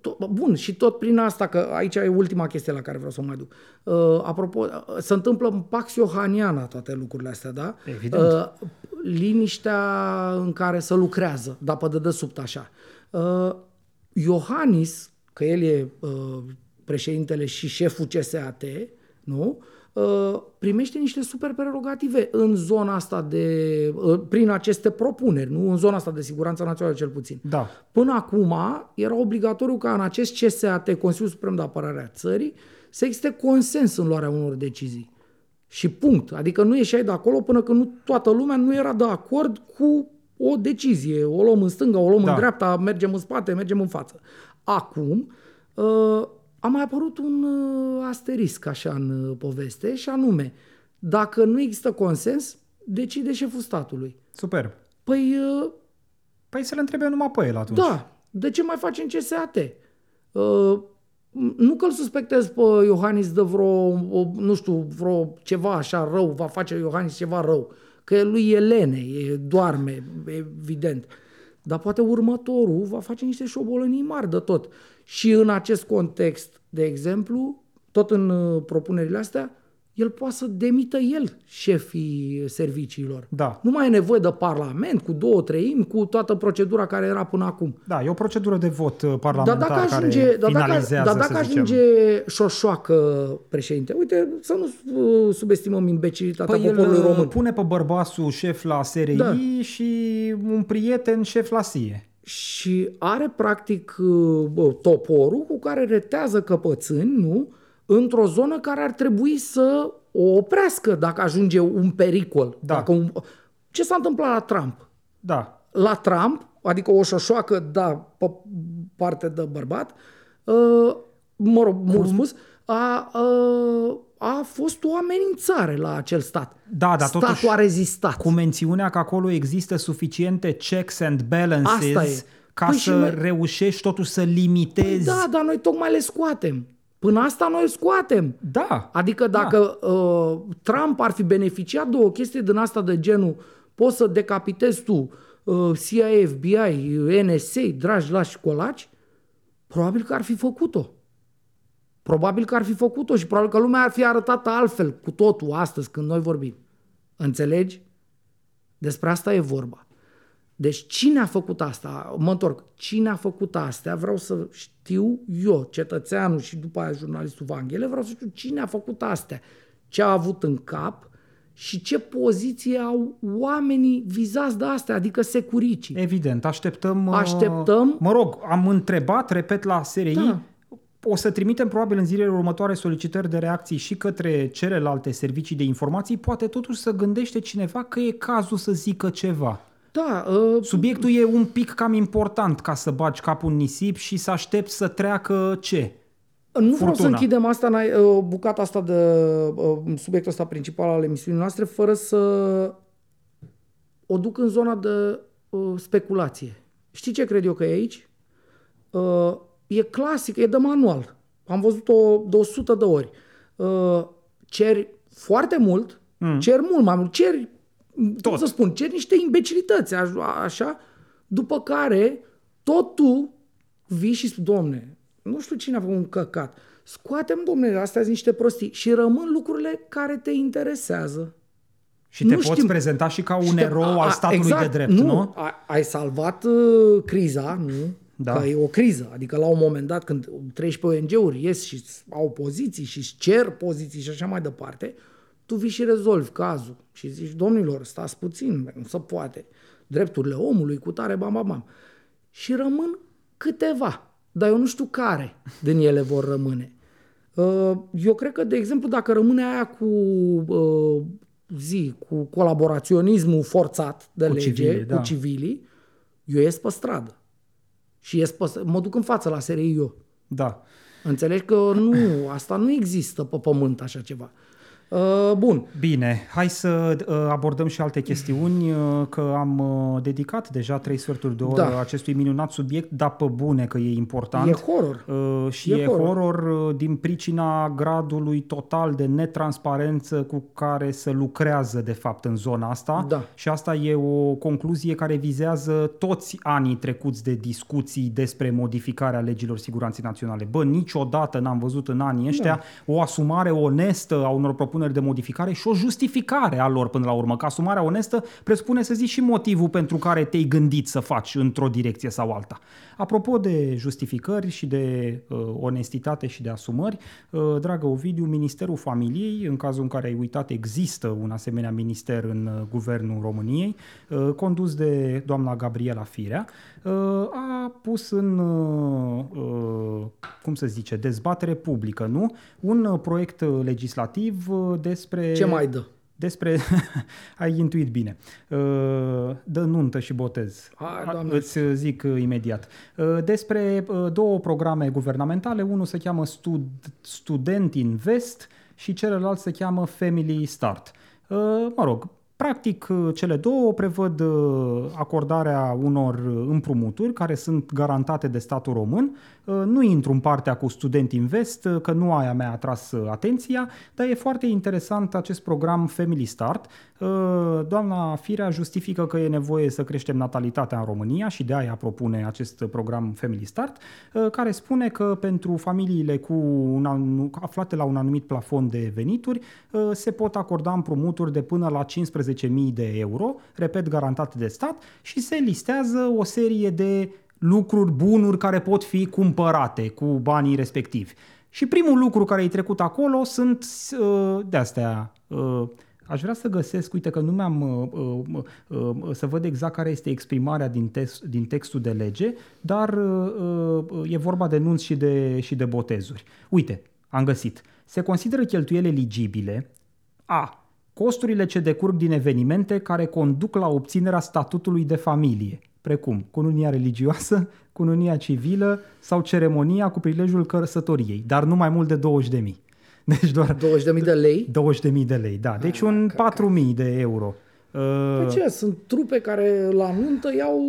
to- bun, și tot prin asta, că aici e ultima chestie la care vreau să o mai duc. Uh, apropo, uh, se întâmplă în Pax Iohaniana toate lucrurile astea, da? Evident. Uh, liniștea în care se lucrează, dar pe dedesubt așa. Uh, Iohannis, că el e uh, președintele și șeful CSAT, nu? Uh, primește niște super prerogative în zona asta de, uh, prin aceste propuneri, nu? În zona asta de siguranță națională cel puțin. Da. Până acum era obligatoriu ca în acest CSAT, Consiliul Suprem de Apărare a Țării, să existe consens în luarea unor decizii. Și punct. Adică nu ieșeai de acolo până când nu, toată lumea nu era de acord cu o decizie. O luăm în stânga, o luăm Da. în dreapta, mergem în spate, mergem în față. Acum uh, a mai apărut un uh, asterisc așa în uh, poveste și anume, dacă nu există consens, decide șeful statului. Superb. Păi uh, Păi să le întrebe numai pe el atunci. da, de ce mai facem CSAT? Uh, nu că îl suspectez pe Iohannis de vreo, o, nu știu, vreo ceva așa rău, va face Iohannis ceva rău. Că lui e lene, e doarme, evident. Dar poate următorul va face niște șobolănii mari de tot. Și în acest context, de exemplu, tot în uh, propunerile astea, el poate să demită el șefii serviciilor. Da. Nu mai e nevoie de parlament cu două treimi, cu toată procedura care era până acum. Da, e o procedură de vot uh, Dar parlamentar dacă ajunge, care dar dacă, finalizează, dar dacă să zicem. ajunge șoșoacă președinte, uite, să nu uh, subestimăm imbecilitatea Păi el poporului uh, român. pune pe bărbasul șef la SRI Da. și un prieten șef la SIE. Și are practic uh, bă, toporul cu care retează căpățâni, nu? Într-o zonă care ar trebui să o oprească dacă ajunge un pericol. Da. Dacă un... Ce s-a întâmplat la Trump? Da, la Trump, adică o șoșoacă, da, pe parte de bărbat, uh, mă rog, mult spus, a, uh, a fost o amenințare la acel stat. Da, dar Statul totuși a rezistat. cu mențiunea că acolo există suficiente checks and balances Asta e. ca Păi și să noi- reușești totuși să Păi limitezi. da, dar noi tocmai le scoatem. Până asta noi îl scoatem. da. Adică dacă uh, Trump ar fi beneficiat de o chestie din asta de genul poți să decapitezi tu uh, CIA, FBI, NSA, dragi lași colaci, probabil că ar fi făcut-o. Probabil că ar fi făcut-o și probabil că lumea ar fi arătat altfel cu totul astăzi când noi vorbim. Înțelegi? Despre asta e vorba. Deci cine a făcut asta? Mă întorc. Cine a făcut astea? Vreau să știu eu, cetățeanul și după aia jurnalistul Vanghele, vreau să știu cine a făcut astea. Ce a avut în cap și ce poziție au oamenii vizați de astea, adică securicii. Evident, așteptăm... uh, Așteptăm. Mă rog, am întrebat, repet, la SRI, Da. o să trimitem probabil în zilele următoare solicitări de reacții și către celelalte servicii de informații. Poate totuși să gândește cineva că e cazul să zică ceva. Da, uh, Subiectul e un pic cam important ca să bagi capul în nisip și să aștepți să treacă ce? Nu vreau Furtuna. să închidem asta, în- uh, bucata asta de uh, subiectul ăsta principal al emisiunii noastre fără să o duc în zona de uh, speculație. Știi ce cred eu că e aici? Uh, e clasic, e de manual. Am văzut-o de 100 de ori. Uh, ceri foarte mult, mm. ceri mult mai mult, ceri, cum să spun, ceri niște imbecilități, aș- așa, după care tot tu vii și spui, domne, nu știu cine a făcut un căcat, scoatem, domne, astea sunt niște prostii și rămân lucrurile care te interesează. Și te Nu poți știm. prezenta și ca un Și te- erou a- al a- statului exact, de drept, nu? A, ai salvat uh, criza, nu? Da. Că e o criză. Adică la un moment dat când treci pe ONG-uri, ies și au poziții și îți cer poziții și așa mai departe, tu vii și rezolvi cazul și zici, domnilor, stați puțin, bă, nu se poate. Drepturile omului, cu tare, bam, bam, bam. Și rămân câteva, dar eu nu știu care din ele vor rămâne. Uh, Eu cred că, de exemplu, dacă rămâne aia cu uh, zi, cu colaboraționismul forțat de Cu lege, civilii, cu da. civilii, eu ies pe stradă. Și ies pe, mă duc în față la SRI-ul. Da. Înțelegi că nu, asta nu există pe pământ așa ceva. Uh, bun. Bine, hai să uh, abordăm și alte chestiuni, uh, că am uh, dedicat deja trei sferturi de oră Da. acestui minunat subiect, dar pe bune că e important. E horror. Uh, și E e, horror. horror uh, din pricina gradului total de netransparență cu care se lucrează de fapt în zona asta. Da. Și asta e o concluzie care vizează toți anii trecuți de discuții despre modificarea legilor siguranței naționale. Bă, niciodată n-am văzut în anii ăștia da. o asumare onestă a unor propuneri de modificare și o justificare a lor până la urmă. Că asumarea onestă presupune să zici și motivul pentru care te-ai gândit să faci într-o direcție sau alta. Apropo de justificări și de uh, onestitate și de asumări, uh, dragă Ovidiu, Ministerul Familiei, în cazul în care ai uitat, există un asemenea minister în uh, Guvernul României, uh, condus de doamna Gabriela Firea, uh, a pus în, uh, uh, cum să zice, dezbatere publică, nu? Un uh, proiect uh, legislativ uh, despre... Ce mai dă? Despre, ai intuit bine, Uh, dă nuntă și botez. Hai, A- Doamne. Îți zic uh, imediat. Uh, Despre uh, două programe guvernamentale, unul se cheamă Stud- Student Invest și celălalt se cheamă Family Start. Uh, Mă rog, practic uh, cele două prevăd uh, acordarea unor uh, împrumuturi care sunt garantate de statul român. Uh, Nu intru în partea cu Student Invest, uh, că nu aia mi-a atras uh, atenția, dar e foarte interesant acest program Family Start. Uh, Doamna Firea justifică că e nevoie să creștem natalitatea în România și de aia propune acest program Family Start, uh, care spune că pentru familiile cu un anu- aflate la un anumit plafon de venituri uh, se pot acorda împrumuturi de până la 15.000 de euro, repet, garantate de stat, și se listează o serie de lucruri, bunuri care pot fi cumpărate cu banii respectivi. Și primul lucru care e trecut acolo sunt uh, de astea. Uh, aș vrea să găsesc, uite că nu mi-am uh, uh, uh, să văd exact care este exprimarea din, text, din textul de lege, dar uh, uh, e vorba de nunți și de, și de botezuri. Uite, am găsit. Se consideră cheltuieli eligibile a. Costurile ce decurg din evenimente care conduc la obținerea statutului de familie, precum cununia religioasă, cununia civilă sau ceremonia cu prilejul căsătoriei, dar nu mai mult de 20.000. Deci doar 20.000 de lei? 20.000 de lei, da. Deci un 4.000 de euro. Uh, Păi ce, sunt trupe care la nuntă iau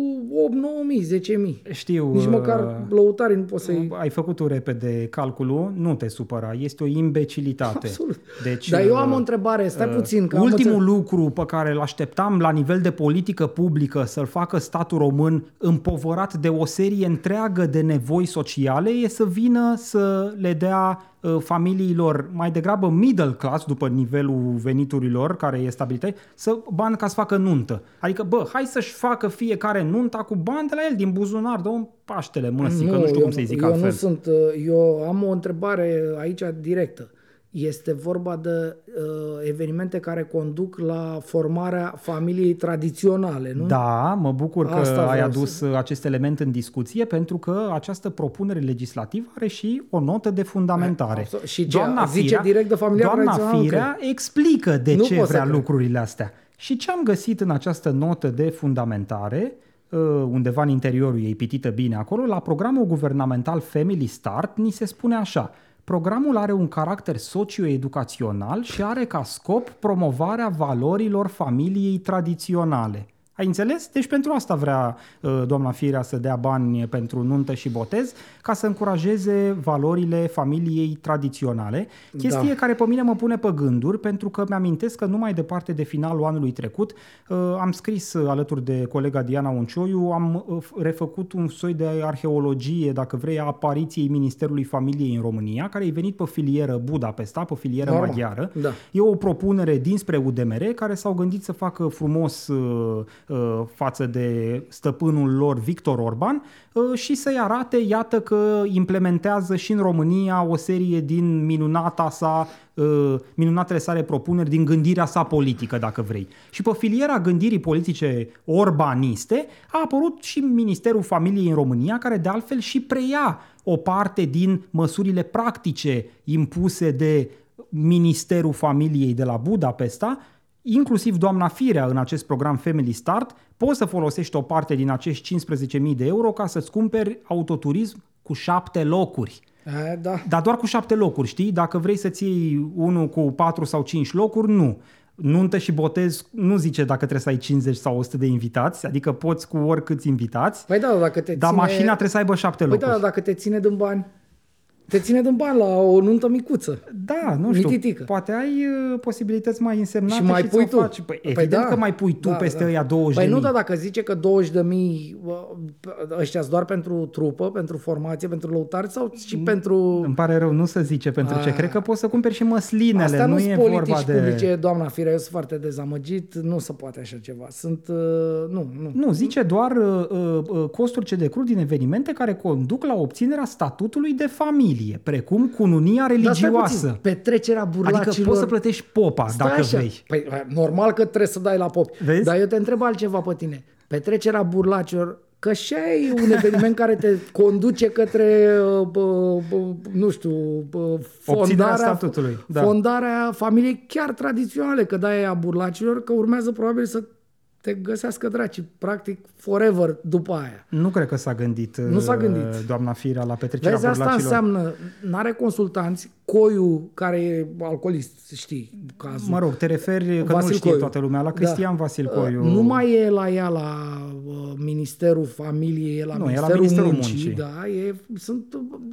8, 9 mii, 10 mii. știu, Nici uh, măcar lăutarii nu poți să-i... ai făcut tu repede calculul, nu te supăra, este o imbecilitate. Absolut. Deci, Dar eu am uh, o întrebare, stai Uh, puțin. Că am Ultimul înțeles- lucru pe care îl așteptam la nivel de politică publică să-l facă statul român împovărat de o serie întreagă de nevoi sociale e să vină să le dea uh, familiilor mai degrabă middle class după nivelul veniturilor care e stabilit, să bani ca să facă nuntă. Adică, bă, hai să-și facă fiecare nunta cu bani de la el din buzunar, dă un paștele măsii, că nu știu eu, cum să-i zic eu altfel. Nu sunt, uh, eu am o întrebare aici directă. Este vorba de uh, evenimente care conduc la formarea familiei tradiționale, nu? Da, mă bucur că Asta ai vreau adus să- acest element în discuție, pentru că această propunere legislativă are și o notă de fundamentare. Absolut. Și ce, zice direct de familia doamna tradițională Firea explică de Nu ce pot să vrea cred. lucrurile astea. Și ce am găsit în această notă de fundamentare, uh, undeva în interiorul ei, pitită bine acolo, la programul guvernamental Family Start, ni se spune așa. Programul are un caracter socio-educațional și are ca scop promovarea valorilor familiei tradiționale. Ai înțeles? Deci pentru asta vrea uh, doamna Firea să dea bani pentru nuntă și botez, ca să încurajeze valorile familiei tradiționale. Chestie Da. care pe mine mă pune pe gânduri, pentru că mi-amintesc că nu mai departe de finalul anului trecut uh, am scris uh, alături de colega Diana Uncioiu, am uh, f- refăcut un soi de arheologie, dacă vrei, a apariției Ministerului Familiei în România, care e venit pe filieră Budapesta, pe filieră Normal. maghiară. Da. E o propunere dinspre UDMR care s-au gândit să facă frumos uh, uh, față de stăpânul lor Victor Orban uh, și să-i arate, iată că implementează și în România o serie din minunata sa, uh, minunatele sale propuneri din gândirea sa politică, dacă vrei. Și pe filiera gândirii politice orbaniste a apărut și Ministerul Familiei în România, care de altfel și preia o parte din măsurile practice impuse de Ministerul Familiei de la Budapesta, inclusiv doamna Firea în acest program Family Start, poți să folosești o parte din acești 15.000 de euro ca să-ți cumperi autoturism cu șapte locuri. E, da. Dar doar cu șapte locuri, știi? Dacă vrei să-ți iei unul cu patru sau cinci locuri, nu. Nuntă și botez nu zice dacă trebuie să ai 50 sau 100 de invitați, adică poți cu oricâți invitați, Păi da, dacă te dar ține... mașina trebuie să aibă șapte Păi locuri. da, dacă te ține din bani. Te ține din bani la o nuntă micuță. Da, nu știu, Mititică. poate ai uh, posibilități mai însemnate și mai și pui ți-o tu. faci. Păi, evident că mai pui tu peste ăia 20 Păi de nu, mii. dar dacă zice că 20 de mii ăștia doar pentru trupă, pentru formație, pentru lăutari sau și pentru... Îmi pare rău, nu să zice pentru ce. A. Cred că poți să cumperi și măslinele, Asta nu nu e sunt vorba politici de... publice, doamna Firea, eu sunt foarte dezamăgit, nu se poate așa ceva. Sunt, uh, nu, nu. Nu, zice doar uh, uh, costuri ce decurg din evenimente care conduc la obținerea statutului de familie, precum cununia Dar stai religioasă. puțin, petrecerea burlacilor... Adică poți să plătești popa, Stai dacă așa. vrei. Păi, normal că trebuie să dai la popi. Vezi? Dar eu te întreb altceva pe tine. Petrecerea burlacilor, că și aia e un eveniment care te conduce către, uh, bă, bă, nu știu, bă, fondarea, statutului, da. fondarea familiei chiar tradiționale, că da a burlacilor, că urmează probabil să te găsească draci, practic forever după aia. Nu cred că s-a gândit, Nu s-a uh, gândit. doamna Firea la petrecerea Vezi, asta burlacilor. înseamnă, n-are consultanți, Coiu, care e alcoolist, știi cazul. Mă rog, te referi, că Vasil nu știe Coiu. toată lumea, la Cristian Da. Vasil Coiu. Uh, Nu mai e la ea la uh, Ministerul Familiei, e la, Nu, e la Ministerul, Ministerul Muncii, Muncii. Da, e, sunt,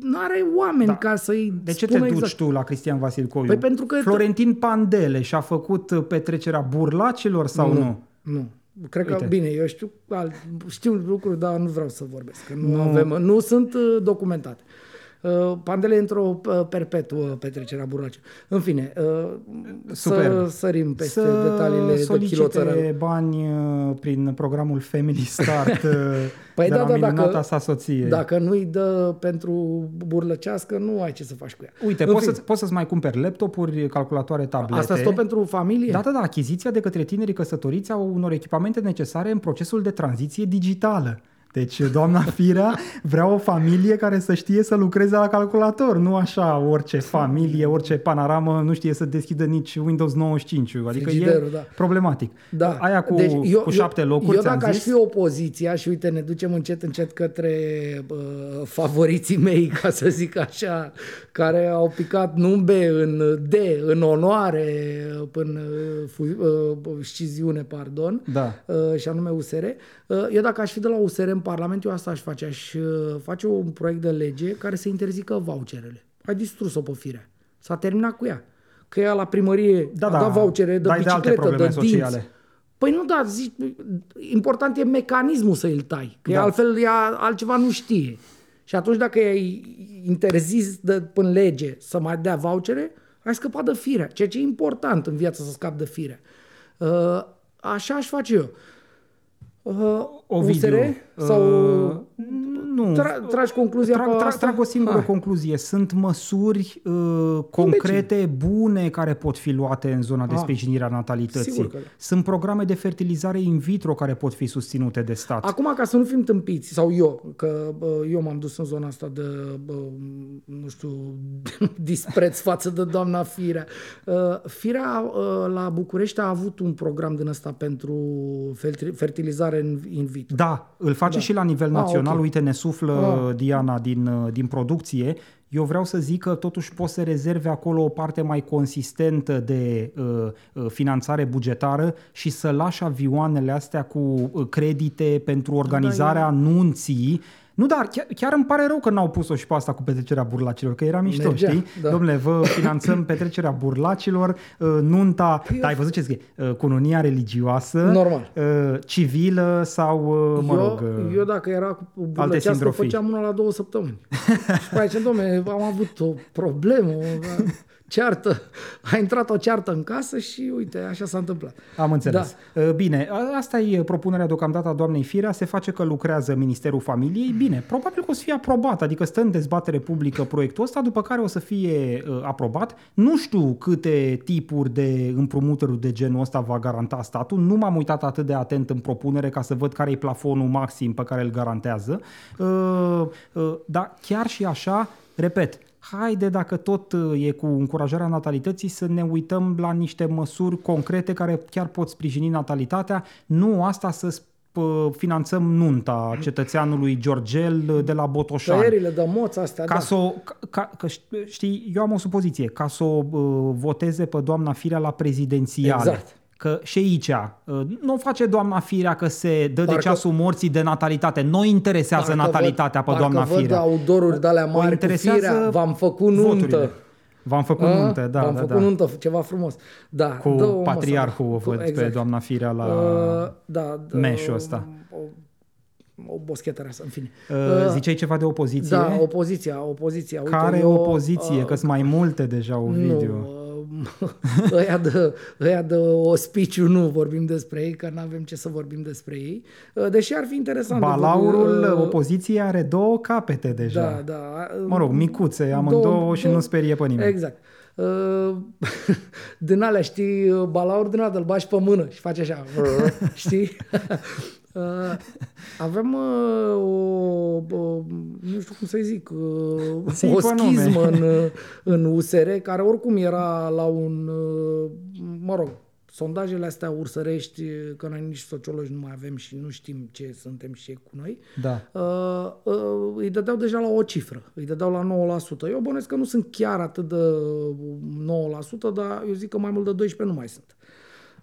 nu are oameni Da. ca să-i De ce te spună duci exact. tu la Cristian Vasil Coiu? Păi pentru că- Florentin Pandele și-a făcut uh, petrecerea burlacilor sau nu? Nu, nu. Cred că, Uite. bine, eu știu, al- știu lucruri, dar nu vreau să vorbesc, că nu, nu. avem, nu sunt uh, documentate. Uh, Pandele e într-o uh, perpetuă petrecerea burlace. În fine, uh, Superb. să sărim peste să detaliile de solicite chiloțără. bani uh, prin programul Family Start uh, Păi de da, la da, minunata dacă- sa soție. Dacă nu-i dă pentru burlăcească, nu ai ce să faci cu ea. Uite, În poți, fine, să, poți să-ți mai cumperi laptopuri, calculatoare, tablete. Asta tot pentru familie? Da, da, da, achiziția de către tinerii căsătoriți a unor echipamente necesare în procesul de tranziție digitală. Deci, doamna Firea vrea o familie care să știe să lucreze la calculator, nu așa orice familie, orice panoramă nu știe să deschidă nici Windows 95, adică Frigiderul, e da. problematic. Da. Aia cu, deci eu, cu șapte locuri, Eu, eu ți-am dacă zis, aș fi opoziția și uite, ne ducem încet, încet către uh, favoriții mei, ca să zic așa, care au picat nu în B, în D, în onoare, în uh, fu, uh, sciziune, pardon, Da. uh, și anume USR. Uh, eu dacă aș fi de la USR în Parlament, eu asta aș face. Aș uh, face un proiect de lege care să interzică voucherele. Ai distrus-o pe firea. S-a terminat cu ea. Că ea la primărie Da, a da, dat vouchere de dai de alte bicicletă, de, probleme dinți. sociale. Păi nu, da, zic, important e mecanismul să îl tai, că Da. da. altfel ea altceva nu știe. Și atunci dacă ai interzis de, până lege să mai dea vouchere, ai scăpat de firea, ceea ce e important în viață să scapi de firea. Uh, așa aș face eu. Uh, Ovidiu, USR sau... uh, nu. Tra- tragi concluzia trag, pe trag, asta? trag o singură Hai. concluzie. Sunt măsuri uh, concrete, bune, care pot fi luate în zona de Ah. sprijinire a natalității. Sigur că da. Sunt programe de fertilizare in vitro care pot fi susținute de stat. Acum, ca să nu fim tâmpiți, sau eu, că bă, eu m-am dus în zona asta de, bă, nu știu, dispreț față de doamna Firea. Uh, Firea uh, la București a avut un program din ăsta pentru ferti- fertilizare in, in vitro. Da, îl face Da. și la nivel Ah, național. ok. Uite, ne suflă Ah. Diana din, uh, din producție. Eu vreau să zic că totuși poți să rezerve acolo o parte mai consistentă de uh, uh, finanțare bugetară și să lași avioanele astea cu uh, credite pentru organizarea Da, anunții. Nu, dar chiar, chiar îmi pare rău că n-au pus-o și pe asta cu petrecerea burlacilor, că era mișto, Mergea, știi? da. Domnule, vă finanțăm petrecerea burlacilor, uh, nunta, Eu- dar ai văzut ce zic, uh, cununia religioasă, Normal. uh, civilă sau, uh, mă rog... eu, uh, eu dacă era cu burlăcească, sindrofii. făceam una la două săptămâni. și pe aici, domne, am avut o problemă, o ceartă. A intrat o ceartă în casă și uite, așa s-a întâmplat. Am înțeles. Da. Bine, a- asta e propunerea deocamdată a doamnei Firea, se face că lucrează Ministerul Familiei. Bine, probabil că o să fie aprobat, adică stă în dezbatere publică proiectul ăsta, după care o să fie uh, aprobat. Nu știu câte tipuri de împrumuturi de genul ăsta va garanta statul, nu m-am uitat atât de atent în propunere ca să văd care e plafonul maxim pe care îl garantează. Uh, uh, dar chiar și așa, repet, haide dacă tot uh, e cu încurajarea natalității să ne uităm la niște măsuri concrete care chiar pot sprijini natalitatea, nu asta să sp- finanțăm nunta cetățeanului Georgel uh, de la Botoșani. Tăierile de moț astea, Ca da. să o, ca, ca, că știi, eu am o supoziție, ca să o uh, voteze pe doamna Firea la prezidențiale. Exact. Că și aici uh, nu o face doamna Firea că se dă de Parcă- ceasul morții de natalitate. Nu interesează Parcă natalitatea văd, pe doamna parcă văd Firea. audoruri de alea O mari cu interesează firea, v-am făcut voturile. nuntă. V-am făcut A? nuntă, da, V-am da, făcut da. nuntă, ceva frumos. Da, Cu dă-o, mă, patriarhul să- o văd exact. pe doamna Firea la... Uh, da, da, meșul ăsta. O, o boschetăreasă, în fine. Uh, ziceai ceva de opoziție? Da, opoziția, opoziția. Uite, Care eu, opoziție? uh, Că sunt mai multe deja, Ovidiu. Nu, uh, ăia de, ăia de ospiciu nu vorbim despre ei, că nu avem ce să vorbim despre ei. Uh, Deși ar fi interesant. de Balaurul văzut, uh, opoziției are două capete deja. Da, da. Mă rog, micuțe, amândouă și nu sperie pe nimeni. Exact. Uh, din alea, știi, balaur din alea, îl bași pe mână și face așa, știi? Uh, avem uh, o, o, nu știu cum să-i zic, uh, Zi-i o pe nume. schismă în, în USR, care oricum era la un, uh, mă rog, sondajele astea ursărești, că noi nici sociologi nu mai avem și nu știm ce suntem și ce e cu noi, Da. uh, uh, îi dădeau deja la o cifră, îi dădeau la 9%. Eu bănesc că nu sunt chiar atât de 9%, dar eu zic că mai mult de 12 nu mai sunt.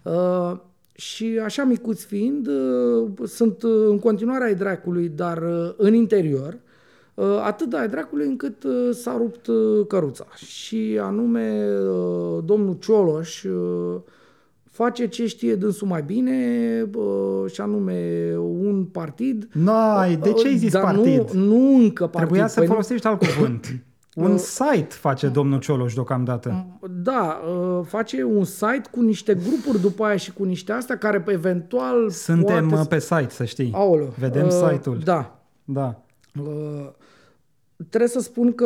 Uh, și așa micuți fiind, uh, sunt uh, în continuare ai dracului, dar uh, în interior, uh, atât de ai dracului încât uh, s-a rupt uh, căruța. Și anume, uh, domnul Cioloș uh, face ce știe dânsul mai bine, uh, și anume un partid. N-ai, de ce ai zis dar partid? Nu, nu încă partid. Trebuia să Păi nu- folosești alt cuvânt. Un site face domnul Cioloș deocamdată. Da, uh, face un site cu niște grupuri după aia și cu niște astea care pe eventual Suntem poate... uh, pe site, să știi. Aoleu, Vedem uh, site-ul. Da. Da. Uh, trebuie să spun că...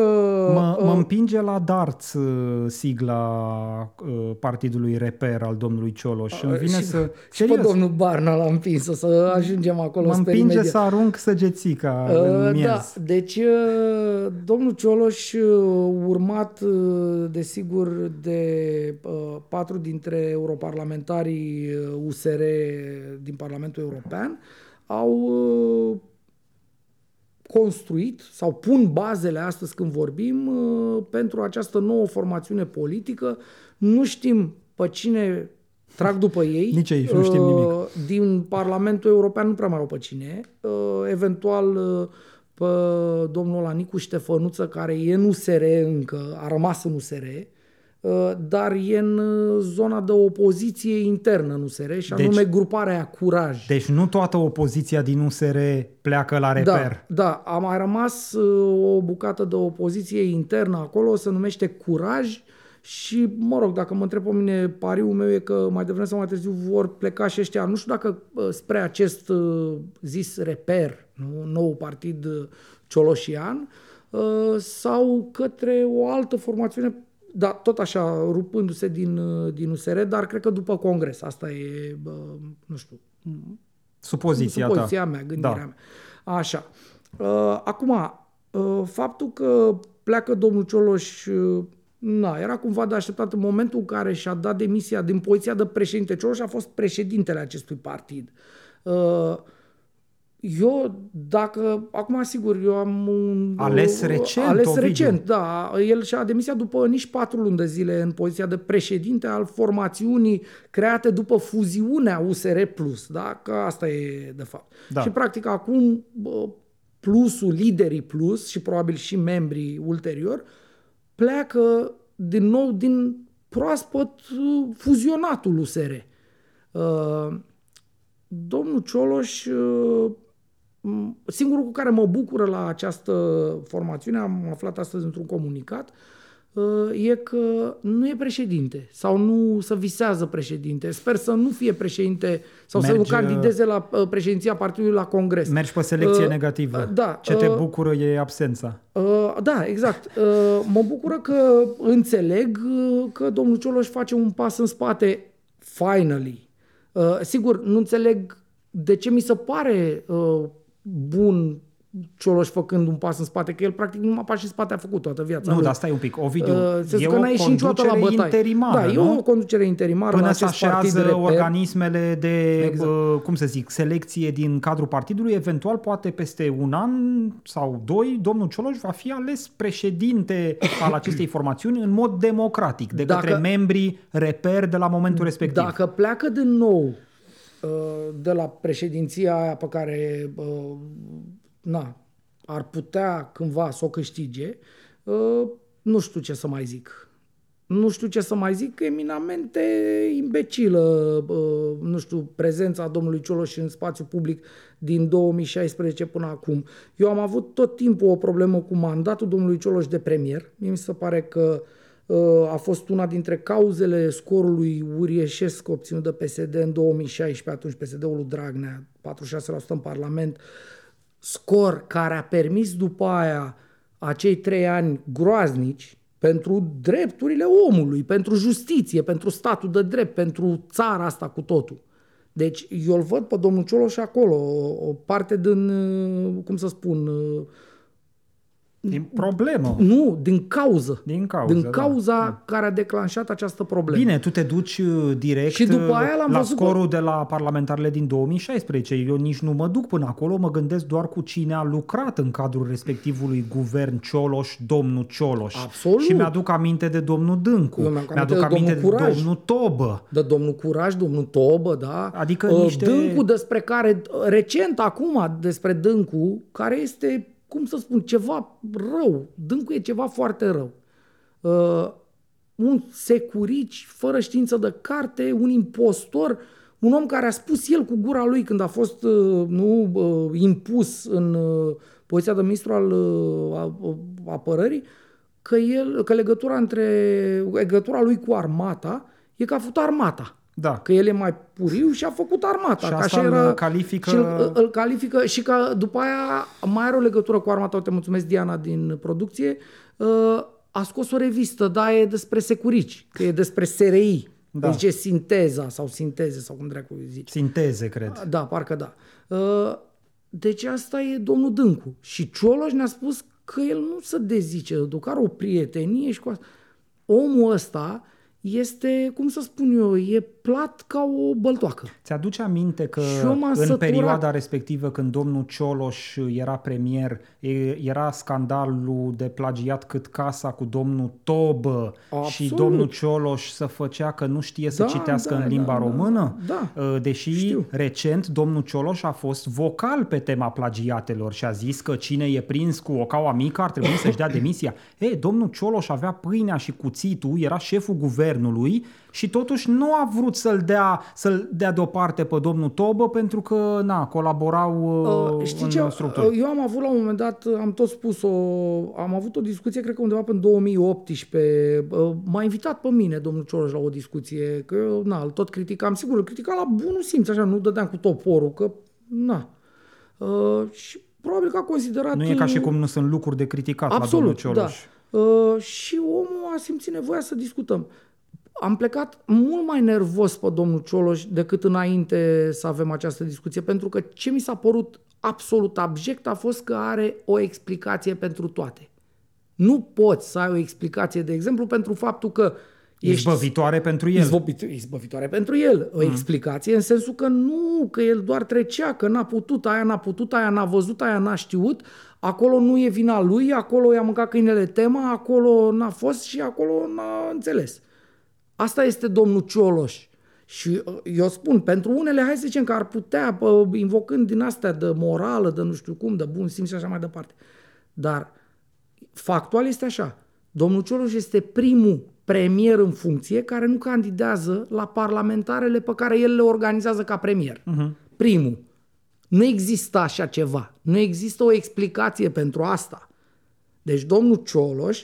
Mă, uh, mă împinge la darts uh, sigla uh, partidului reper al domnului Cioloș. Îmi vine și, să... și pe Serios, domnul Barna l-am împins o să ajungem acolo mă sper împinge imediat. să arunc săgețica în Uh, miez. Da, deci uh, domnul Cioloș, uh, urmat uh, desigur de uh, patru dintre europarlamentarii uh, USR din Parlamentul European, au uh, construit sau pun bazele astăzi când vorbim uh, pentru această nouă formațiune politică. Nu știm pe cine trag după ei. Nici aici nu știm nimic. Uh, Din Parlamentul European nu prea mai au pe cine. Uh, Eventual uh, pe domnul Anicu Ștefănuță, care e în USR încă, a rămas în USR, uh, dar e în uh, zona de opoziție internă în USR și Deci- anume gruparea aia Curaj. Deci nu toată opoziția din USR pleacă la reper. Da, da, a mai rămas uh, o bucată de opoziție internă acolo, se numește Curaj și, mă rog, dacă mă întreb pe mine, pariul meu e că mai devreme sau mai târziu vor pleca și ăștia, nu știu dacă spre acest zis reper, nu? nou partid cioloșian, sau către o altă formațiune, da, tot așa, rupându-se din, din USR, dar cred că după congres. Asta e, nu știu, supoziția, supoziția ta. mea, gândirea da. mea. Așa. Acum, faptul că pleacă domnul Cioloș Na, era cumva de așteptat în momentul în care și-a dat demisia din poziția de președinte. Cioloș a fost președintele acestui partid. Uh, eu, dacă, acum sigur, eu am un... Ales recent, Ales Ovidiu. recent, da. El și-a demisia după nici patru luni de zile în poziția de președinte al formațiunii create după fuziunea USR+, da? Că asta e, de fapt. Da. Și, practic, acum plusul, liderii plus și probabil și membrii ulterior, pleacă din nou din proaspăt uh, fuzionatul USR. Uh, domnul Cioloș, uh, singurul cu care mă bucură la această formațiune, am aflat astăzi într-un comunicat, Uh, e că nu e președinte sau nu să visează președinte. Sper să nu fie președinte sau Mergi, să nu candideze la uh, președinția partidului la congres. Mergi pe selecție uh, negativă. Da. Ce te bucură e absența. Da, exact. Mă bucură că înțeleg că domnul Cioloș face un pas în spate finally. Sigur, nu înțeleg de ce mi se pare bun Cioloș făcând un pas în spate, că el practic numai pași în spate a făcut toată viața. Nu, lui. dar stai un pic, Ovidiu, uh, e că n-a ieșit niciodată la bătaie. interimară, Da, nu? e o conducere interimară Până la se acest partid așează reper. organismele de, Exact. uh, cum să zic, selecție din cadrul partidului, eventual poate peste un an sau doi, domnul Cioloș va fi ales președinte al acestei formațiuni în mod democratic, de Dacă- către membrii reper de la momentul respectiv. Dacă pleacă din nou uh, de la președinția aia pe care uh, na, ar putea cândva să o câștige, uh, nu știu ce să mai zic. Nu știu ce să mai zic, eminamente imbecilă, uh, nu știu, prezența domnului Cioloș în spațiu public din 2016 până acum. Eu am avut tot timpul o problemă cu mandatul domnului Cioloș de premier. Mie mi se pare că uh, a fost una dintre cauzele scorului uriașesc obținut de PSD în 2016, atunci PSD-ul lui Dragnea, 46% în Parlament, scor care a permis după aia acei trei ani groaznici pentru drepturile omului, pentru justiție, pentru statul de drept, pentru țara asta cu totul. Deci eu îl văd pe domnul Cioloș acolo, o, o parte din, uh, cum să spun, uh, Din problemă. nu, din cauză. Din cauză, Din da. cauza care a declanșat această problemă. Bine, tu te duci uh, direct Și după aia l-am la văzut pe- scorul de la parlamentarele din 2016. Eu nici nu mă duc până acolo, mă gândesc doar cu cine a lucrat în cadrul respectivului guvern Cioloș, domnul Cioloș. Absolut. Și mi-aduc aminte de domnul Dâncu, Eu mi-am mi-aduc aminte de aminte de domnul Curaj. domnul Tobă. de domnul Curaj, domnul Tobă, da? Adică Uh, niște- Dâncu despre care, recent acum despre Dâncu, care este, cum să spun, ceva rău. Dâncu e ceva foarte rău. Uh, un securici fără știință de carte, un impostor, un om care a spus el cu gura lui când a fost uh, nu, uh, impus în uh, poziția de ministru al uh, a- apărării, că, el, că legătura, între, legătura lui cu armata e că a făcut armata. Da. Că el e mai puriu și a făcut armata. Și că asta așa îl era, califică- Și îl, îl califică și că după aia mai are o legătură cu armata. Te mulțumesc, Diana, din producție. Uh, A scos o revistă, da, e despre securici, că e despre SRI. Da. Da. Zice sinteza sau sinteze sau cum dracu zici. Sinteze, cred. Da, parcă da. Uh, Deci asta e domnul Dâncu. Și Cioloș ne-a spus că el nu se dezice, duc are o prietenie și cu asta. Omul ăsta este, cum să spun eu, e plat ca o băltoacă. Ți-aduce aminte că Și eu m-am în săturat. perioada respectivă când domnul Cioloș era premier, e- era scandalul de plagiat cât casa cu domnul Tobă și Absolut. domnul Cioloș să făcea că nu știe să Da, citească da, în limba da, da, română? da. Uh, Deși Știu. recent domnul Cioloș a fost vocal pe tema plagiatelor și a zis că cine e prins cu o caua mică ar trebui să-și dea demisia. E, domnul Cioloș avea pâinea și cuțitul, era șeful guvernului și totuși nu a vrut să-l dea, să-l dea deoparte pe domnul Tobă pentru că, na, colaborau uh, știi în ce? structuri. Eu am avut la un moment dat, am tot spus, o, am avut o discuție, cred că undeva până în 2018. Uh, M-a invitat pe mine domnul Cioloș la o discuție, că eu, na, îl tot criticam. Sigur, îl criticam la bunul simț, așa, nu dădeam cu toporul, că, na. Uh, și probabil că a considerat... Nu e ca și uh, cum nu sunt lucruri de criticat la domnul Absolut, Cioloș. da. Uh, și omul a simțit nevoia să discutăm. Am plecat mult mai nervos pe domnul Cioloș decât înainte să avem această discuție, pentru că ce mi s-a părut absolut abject a fost că are o explicație pentru toate. Nu poți să ai o explicație, de exemplu, pentru faptul că ești Izbăvitoare pentru el. izbăvit, izbăvitoare pentru el. O explicație în sensul că nu, că el doar trecea, că n-a putut, aia n-a putut, aia n-a văzut, aia n-a știut, acolo nu e vina lui, acolo i-a mâncat câinele tema, acolo n-a fost și acolo n-a înțeles. Asta este domnul Cioloș. Și uh, eu spun, pentru unele, hai să zicem că ar putea, pă, invocând din astea de morală, de nu știu cum, de bun simț și așa mai departe. Dar factual este așa. Domnul Cioloș este primul premier în funcție care nu candidează la parlamentarele pe care el le organizează ca premier. Uh-huh. Primul. Nu există așa ceva. Nu există o explicație pentru asta. Deci domnul Cioloș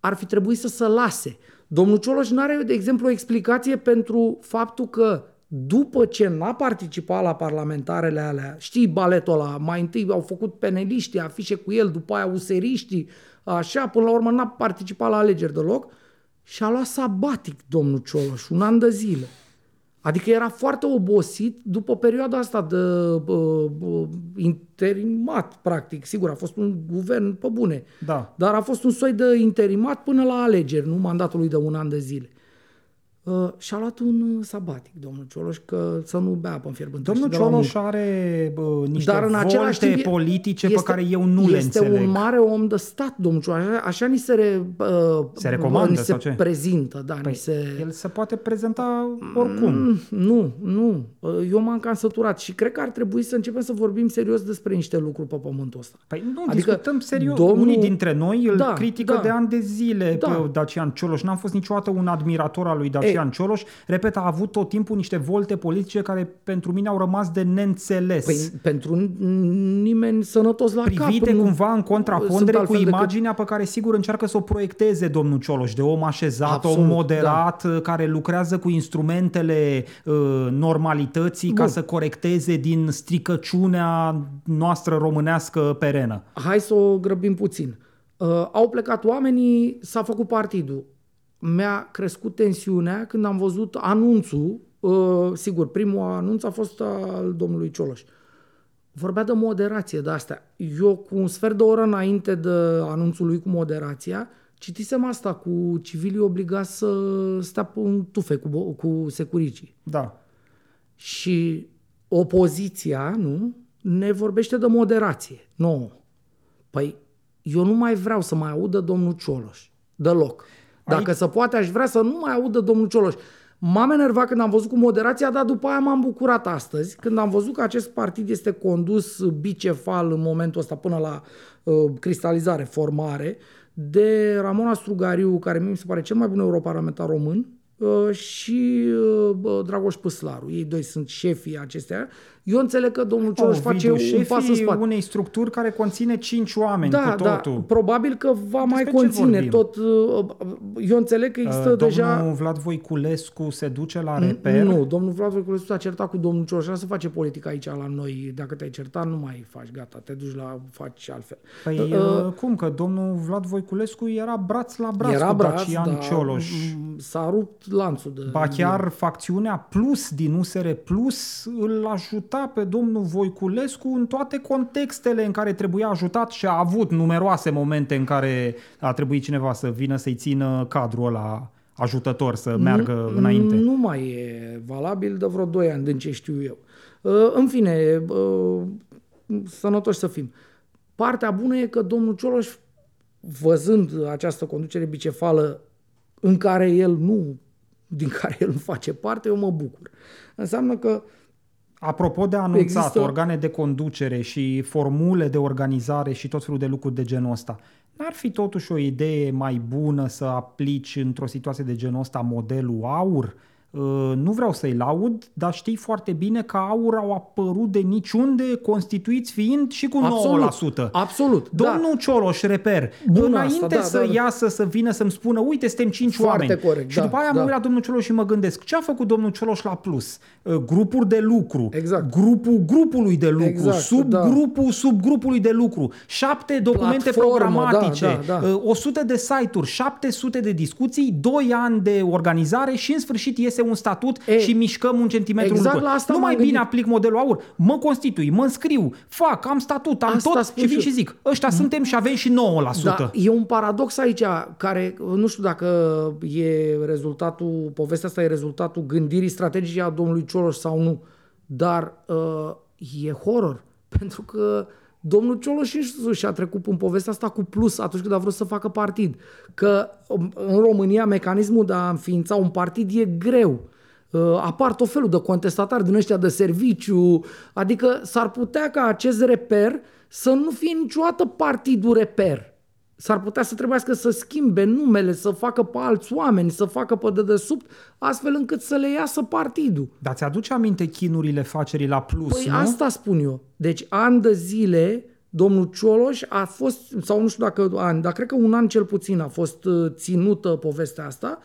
ar fi trebuit să se lase. Domnul Cioloș nu are, de exemplu, o explicație pentru faptul că după ce n-a participat la parlamentarele alea, știi baletul ăla, mai întâi au făcut peneliștii afișe cu el, după aia useriștii, așa, până la urmă n-a participat la alegeri deloc și a luat sabatic domnul Cioloș, un an de zile. Adică era foarte obosit după perioada asta de uh, uh, interimat, practic. Sigur, a fost un guvern pe bune. Da. Dar a fost un soi de interimat până la alegeri, nu mandatul lui de un an de zile. Uh, și-a luat un uh, sabatic, domnul Cioloș, că să nu bea apă înfierbântă. Domnul Știi, de la Cioloș mult. are bă, niște Dar în același volte timp e- politice pe este- care eu nu le este înțeleg. un mare om de stat, domnul Cioloș. Așa, așa ni se, re, uh, Se recomandă ni se sau ce? prezintă. Da, Păi, ni se... El se poate prezenta oricum. Mm, Nu, nu. Eu m-am cam săturat și cred că ar trebui să începem să vorbim serios despre niște lucruri pe pământul ăsta. Păi nu, Adică discutăm serios. domnul- Unii dintre noi îl Da, critică da. de ani de zile Da. pe Dacian Cioloș. N-am fost niciodată un admirator al lui Dacian Cioloș. Repet, a avut tot timpul niște volte politice care pentru mine au rămas de neînțeles. Păi pentru nimeni sănătos la privite cap. nu- cumva în sunt contrapondere cu altfel decât- imaginea pe care sigur încearcă să o proiecteze domnul Cioloș, de om așezat, Absolut, om moderat, da. care lucrează cu instrumentele uh, normalității Bun. ca Bun. să corecteze din stricăciunea noastră românească perenă. Hai să o grăbim puțin. Uh, au plecat oamenii, s-a făcut partidul. Mi-a crescut tensiunea când am văzut anunțul. Uh, sigur, primul anunț a fost al domnului Cioloș. Vorbea de moderație de astea. Eu, cu un sfert de oră înainte de anunțul lui cu moderația, citisem asta cu civilii obligați să stea pe un tufe cu, bo- cu securicii. Da. Și opoziția, nu, ne vorbește de moderație. Nu. Păi, eu nu mai vreau să mai audă domnul Cioloș. Deloc. Dacă Aici- se poate, aș vrea să nu mai audă domnul Cioloș. M-am enervat când am văzut cu moderația, dar după aia m-am bucurat astăzi, când am văzut că acest partid este condus bicefal în momentul ăsta până la uh, cristalizare, formare, de Ramona Strugariu, care mie mi se pare cel mai bun europarlamentar român, uh, și uh, bă, Dragoș Păslaru. Ei doi sunt șefii acestea. Eu înțeleg că domnul Cioloș face Ovidiu, un pas în șefii spate. unei structuri care conține cinci oameni Da, cu da, totul. probabil că va mai ce conține vorbim? tot. uh, Eu înțeleg că există Uh, deja... Domnul Vlad Voiculescu se duce la reper. Nu, domnul Vlad Voiculescu s-a certat cu domnul Cioloș, Așa se face politică aici la noi. Dacă te-ai certat, nu mai faci, gata, te duci la faci altfel. Păi Uh, uh, cum că domnul Vlad Voiculescu era braț la braț Era cu braț, Dacian dar Cioloș. m, s-a rupt lanțul de... Ba chiar facțiunea Plus din USR Plus îl ajuta pe domnul Voiculescu în toate contextele în care trebuia ajutat și a avut numeroase momente în care a trebuit cineva să vină să-i țină cadrul ăla ajutător să meargă înainte. Nu mai e valabil de vreo 2 ani, din ce știu eu. Uh, În fine, uh, sănătoși să fim. Partea bună e că domnul Cioloș, văzând această conducere bicefală în care el nu, din care el nu face parte, eu mă bucur. Înseamnă că Apropo de anunțat, Există- organe de conducere și formule de organizare și tot felul de lucruri de genul ăsta, n-ar fi totuși o idee mai bună să aplici într-o situație de genul ăsta modelul aur? Uh, nu vreau să-i laud, dar știi foarte bine că aur au apărut de niciunde, constituiți fiind și cu absolut, 9%. Absolut, Domnul da. Cioloș, reper, Bun înainte asta, da, să da, da. iasă, să vină să-mi spună, uite, suntem cinci Foarte oameni. corect, și da, după aia da. mă uit la domnul Cioloș și mă gândesc, ce a făcut domnul Cioloș la plus? Uh, Grupuri de lucru, Exact. grupul grupului de lucru, Exact, subgrupul subgrupului de lucru, șapte documente Platformă, programatice, da, da, da. uh, 100 de site-uri, 700 de discuții, 2 ani de organizare și în sfârșit iese un statut E, și mișcăm un centimetru exact în lucru. la asta Nu m-am mai bine gândit. aplic modelul aur, mă constitui, mă înscriu, fac, am statut, am Asta tot spun și vin și și eu. zic, ăștia suntem și avem și 9%. Da, e un paradox aici care, nu știu dacă e rezultatul, povestea asta e rezultatul gândirii strategice a domnului Cioloș sau nu, dar uh, e horror, pentru că domnul Cioloș însuși a trecut în povestea asta cu plus atunci când a vrut să facă partid. Că um, în România mecanismul de a înființa un partid e greu. Uh, apar tot felul de contestatari din ăștia de serviciu, adică s-ar putea ca acest reper să nu fie niciodată partidul reper. S-ar putea să trebuiască să schimbe numele, să facă pe alți oameni, să facă pe dedesubt, astfel încât să le iasă partidul. Dar ți-aduce aminte chinurile facerii la plus, Păi nu? asta spun eu. Deci ani de zile domnul Cioloș a fost, sau nu știu dacă ani, dar cred că un an cel puțin a fost uh, ținută povestea asta,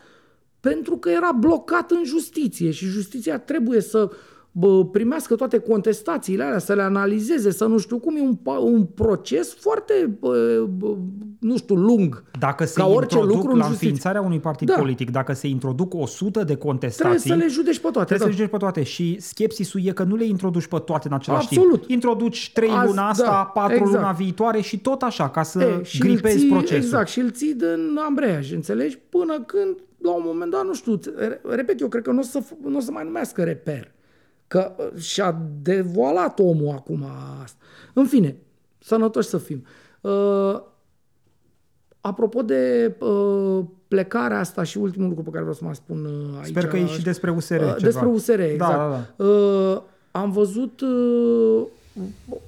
pentru că era blocat în justiție și justiția trebuie să bă, primească toate contestațiile alea, să le analizeze, să nu știu cum, e un, pa- un proces foarte, bă, bă, nu știu, lung. Dacă se Ca orice introduc lucru în la justiție. înființarea unui partid Da. politic, dacă se introduc 100 de contestații, Trebuie să le judeci pe toate. Trebuie da. să le judeci pe toate și skepsisul e că nu le introduci pe toate în același Absolut. timp. Introduci 3 Azi, luna asta, da, 4 exact. luna viitoare și tot așa, ca să E, și îl gripezi ții, procesul. Exact, și îl ții din ambreiaj, înțelegi? Până când, la un moment dat, nu știu, re- repet, eu cred că nu o să, f- nu o să mai numească reper. Că uh, și-a devoalat omul acum asta. În fine, sănătoși să fim. Uh, apropo de uh, plecarea asta și ultimul lucru pe care vreau să mai spun uh, aici. Sper că e și despre USR Uh, ceva. Despre USR, exact. Da, da, Uh, am văzut uh,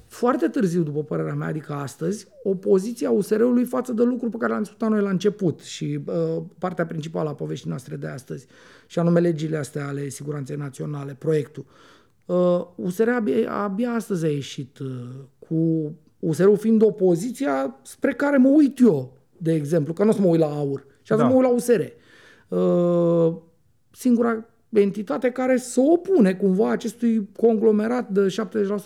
foarte târziu, după părerea mea, adică astăzi, opoziția USR-ului față de lucruri pe care le-am discutat noi la început și uh, partea principală a poveștii noastre de astăzi, și anume legile astea ale siguranței naționale, proiectul. Uh, USR abia, abia astăzi a ieșit uh, cu USR-ul fiind opoziția spre care mă uit eu, de exemplu, că nu o să mă uit la AUR, și azi Da. mă uit la USR. Uh, singura entitate care se opune cumva acestui conglomerat de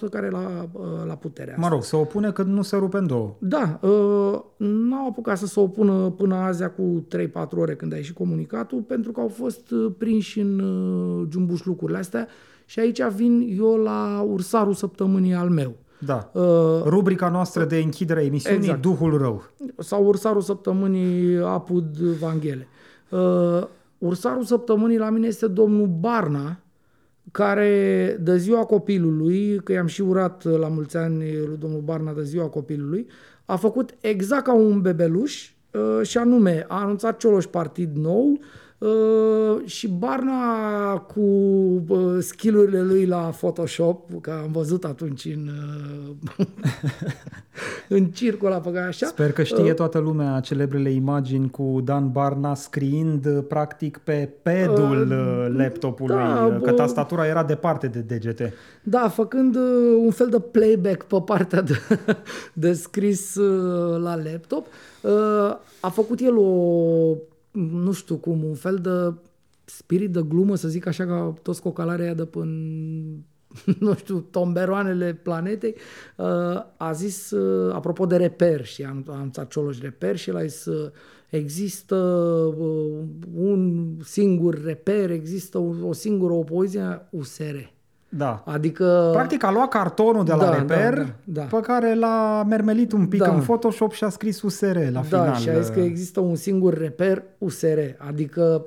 70% care e la, uh, la putere. Mă rog, se opune că nu se rupe în două. Da, uh, n-au apucat să se opună până azi cu 3-4 ore când a ieșit comunicatul, pentru că au fost uh, prinși în uh, jumbuș lucrurile astea și aici vin eu la ursarul săptămânii al meu. Da. Uh, Rubrica noastră de închidere a emisiunii, Exact. Duhul Rău. sau ursarul săptămânii Apud Vanghele. Uh, ursarul săptămânii la mine este domnul Barna, care de ziua copilului, că i-am și urat la mulți ani lui domnul Barna de ziua copilului, a făcut exact ca un bebeluș uh, și anume a anunțat Cioloș partid nou uh, și Barna cu uh, skillurile lui la Photoshop, că am văzut atunci în, uh, în circul ăla pe care așa. Sper că Uh. știe toată lumea celebrele imagini cu Dan Barna scriind uh, practic pe pedul uh, laptopului, da, uh, că bă. tastatura era departe de degete. Da, făcând uh, un fel de playback pe partea de, de scris uh, la laptop, uh, a făcut el o, nu știu cum, un fel de spirit de glumă, să zic așa, ca toți cocalarii aia de până nu știu, tomberoanele planetei, uh, a zis, uh, apropo de reper, și am, am anunțat Cioloș reper și el a zis, uh, există uh, un singur reper, există o, o singură opoziție, USR. Da. Adică... Practic a luat cartonul de la Da, reper, da, da, da. pe care l-a mermelit un pic Da. în Photoshop și a scris USR la da, final. și a zis că există un singur reper USR. Adică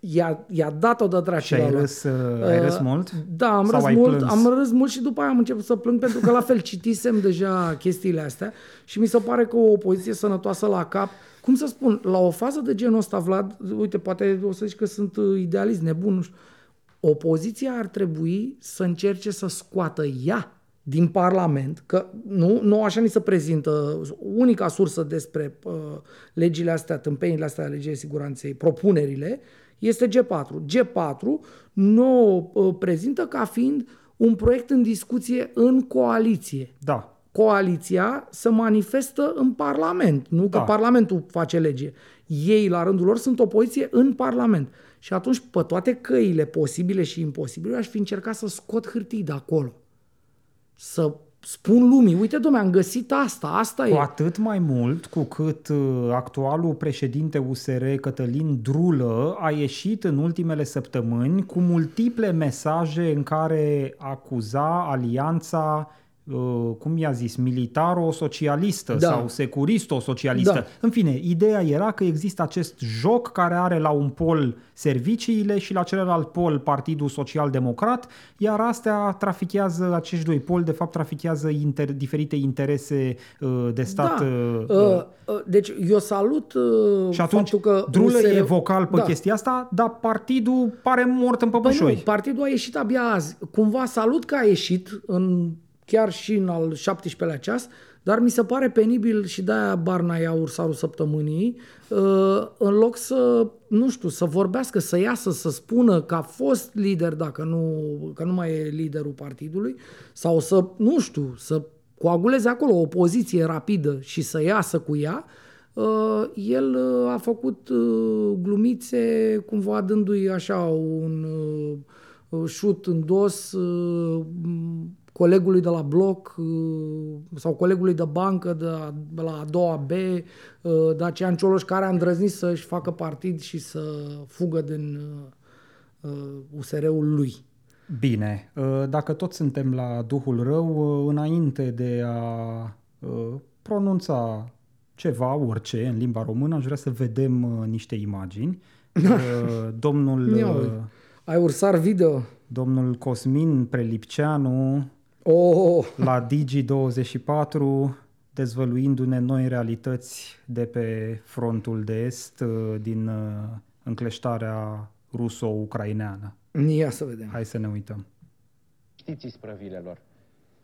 i-a, i-a dat-o de dracu. Și ai la- râs, uh, ai râs Uh, mult? Da, am Sau râs ai mult, plâns? am râs mult și după aia am început să plâng pentru că la fel citisem deja chestiile astea și mi se pare că o opoziție sănătoasă la cap, cum să spun, la o fază de genul ăsta, Vlad, uite, poate o să zici că sunt uh, idealist, nebun, nu știu, opoziția ar trebui să încerce să scoată ea din Parlament, că nu, nu așa ni se prezintă unica sursă despre uh, legile astea, tâmpenile astea, legile siguranței, propunerile, este G4. G4 nu uh, prezintă ca fiind un proiect în discuție în coaliție. Da. Coaliția se manifestă în Parlament, nu că Da. Parlamentul face lege. Ei, la rândul lor, sunt opoziție în Parlament. Și atunci, pe toate căile posibile și imposibile, eu aș fi încercat să scot hârtii de acolo. Să spun lumii, uite, domnule, am găsit asta, asta Cu e. atât mai mult cu cât uh, actualul președinte USR, Cătălin Drulă, a ieșit în ultimele săptămâni cu multiple mesaje în care acuza alianța uh, cum i-a zis, militaro-socialistă Da. sau securisto-socialistă. Da. În fine, ideea era că există acest joc care are la un pol serviciile și la celălalt pol Partidul Social Democrat, iar astea trafichează, acești doi poli, de fapt, trafichează inter, diferite interese uh, de stat. Da. uh, Uh, uh, deci eu salut uh, și atunci, faptul că Drulă USR e vocal pe Da. chestia asta, dar partidul pare mort în Păi păpușoi. nu, partidul a ieșit abia azi. Cumva salut că a ieșit, în, chiar și în al 17-lea ceas, dar mi se pare penibil și de-aia Barna ia ursarul săptămânii, uh, în loc să, nu știu, să vorbească, să iasă, să spună că a fost lider, dacă nu, că nu mai e liderul partidului, sau să, nu știu, să coaguleze acolo o poziție rapidă și să iasă cu ea, Uh, el uh, a făcut uh, glumițe cumva dându-i așa un uh, șut în dos uh, m, colegului de la bloc uh, sau colegului de bancă de la, de la a doua B, uh, Dacian Cioloș, care a îndrăznit să-și facă partid și să fugă din uh, uh, USR-ul lui. Bine, uh, dacă tot suntem la Duhul Rău, uh, înainte de a uh, pronunța ceva, orice, în limba română, aș vrea să vedem uh, niște imagini. Uh, Domnul, Ia uh, uite. Ai ursar video? domnul Cosmin Prelipceanu Oh, la Digi24 dezvăluindu-ne noi realități de pe frontul de est uh, din uh, încleștarea ruso-ucraineană. ia să vedem. Hai să ne uităm. Știți isprăvilelor.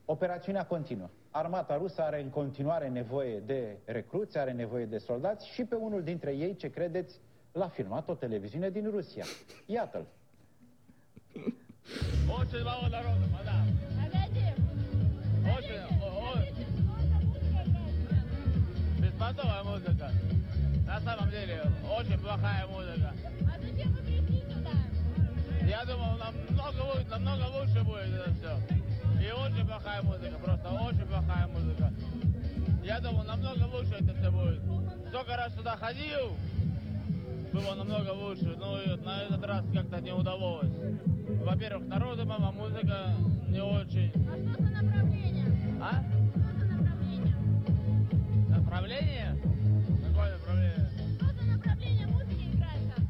Operațiunea continuă. Armata rusă are în continuare nevoie de recruți, are nevoie de soldați și pe unul dintre ei, ce credeți, l-a filmat o televiziune din Rusia. Iată-l. Беспонтовая музыка. На самом деле, очень плохая музыка. Я думал, намного, намного лучше будет это все. И очень плохая музыка, просто очень плохая музыка. Я думал, намного лучше это все будет. Сколько раз сюда ходил, было намного лучше, но на этот раз как-то не удалось. Во-первых, народу мама, музыка не очень. А? Направление? А? Направление? Какое направление? Какое направление музыки играет там.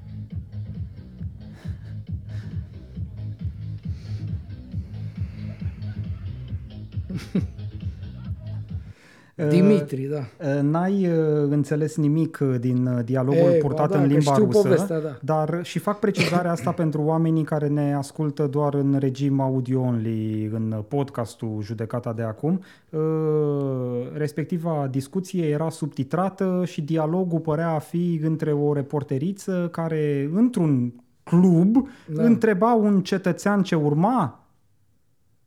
Ha ha. Dimitri, da. Uh, N-ai uh, înțeles nimic uh, din uh, dialogul Ei, purtat ba da, în că limba știu rusă, povestea, da. dar și fac precizarea asta pentru oamenii care ne ascultă doar în regim audio-only, în podcastul Judecata de acum. Uh, Respectiva discuție era subtitrată și dialogul părea a fi între o reporteriță care, într-un club, Da. întreba un cetățean ce urma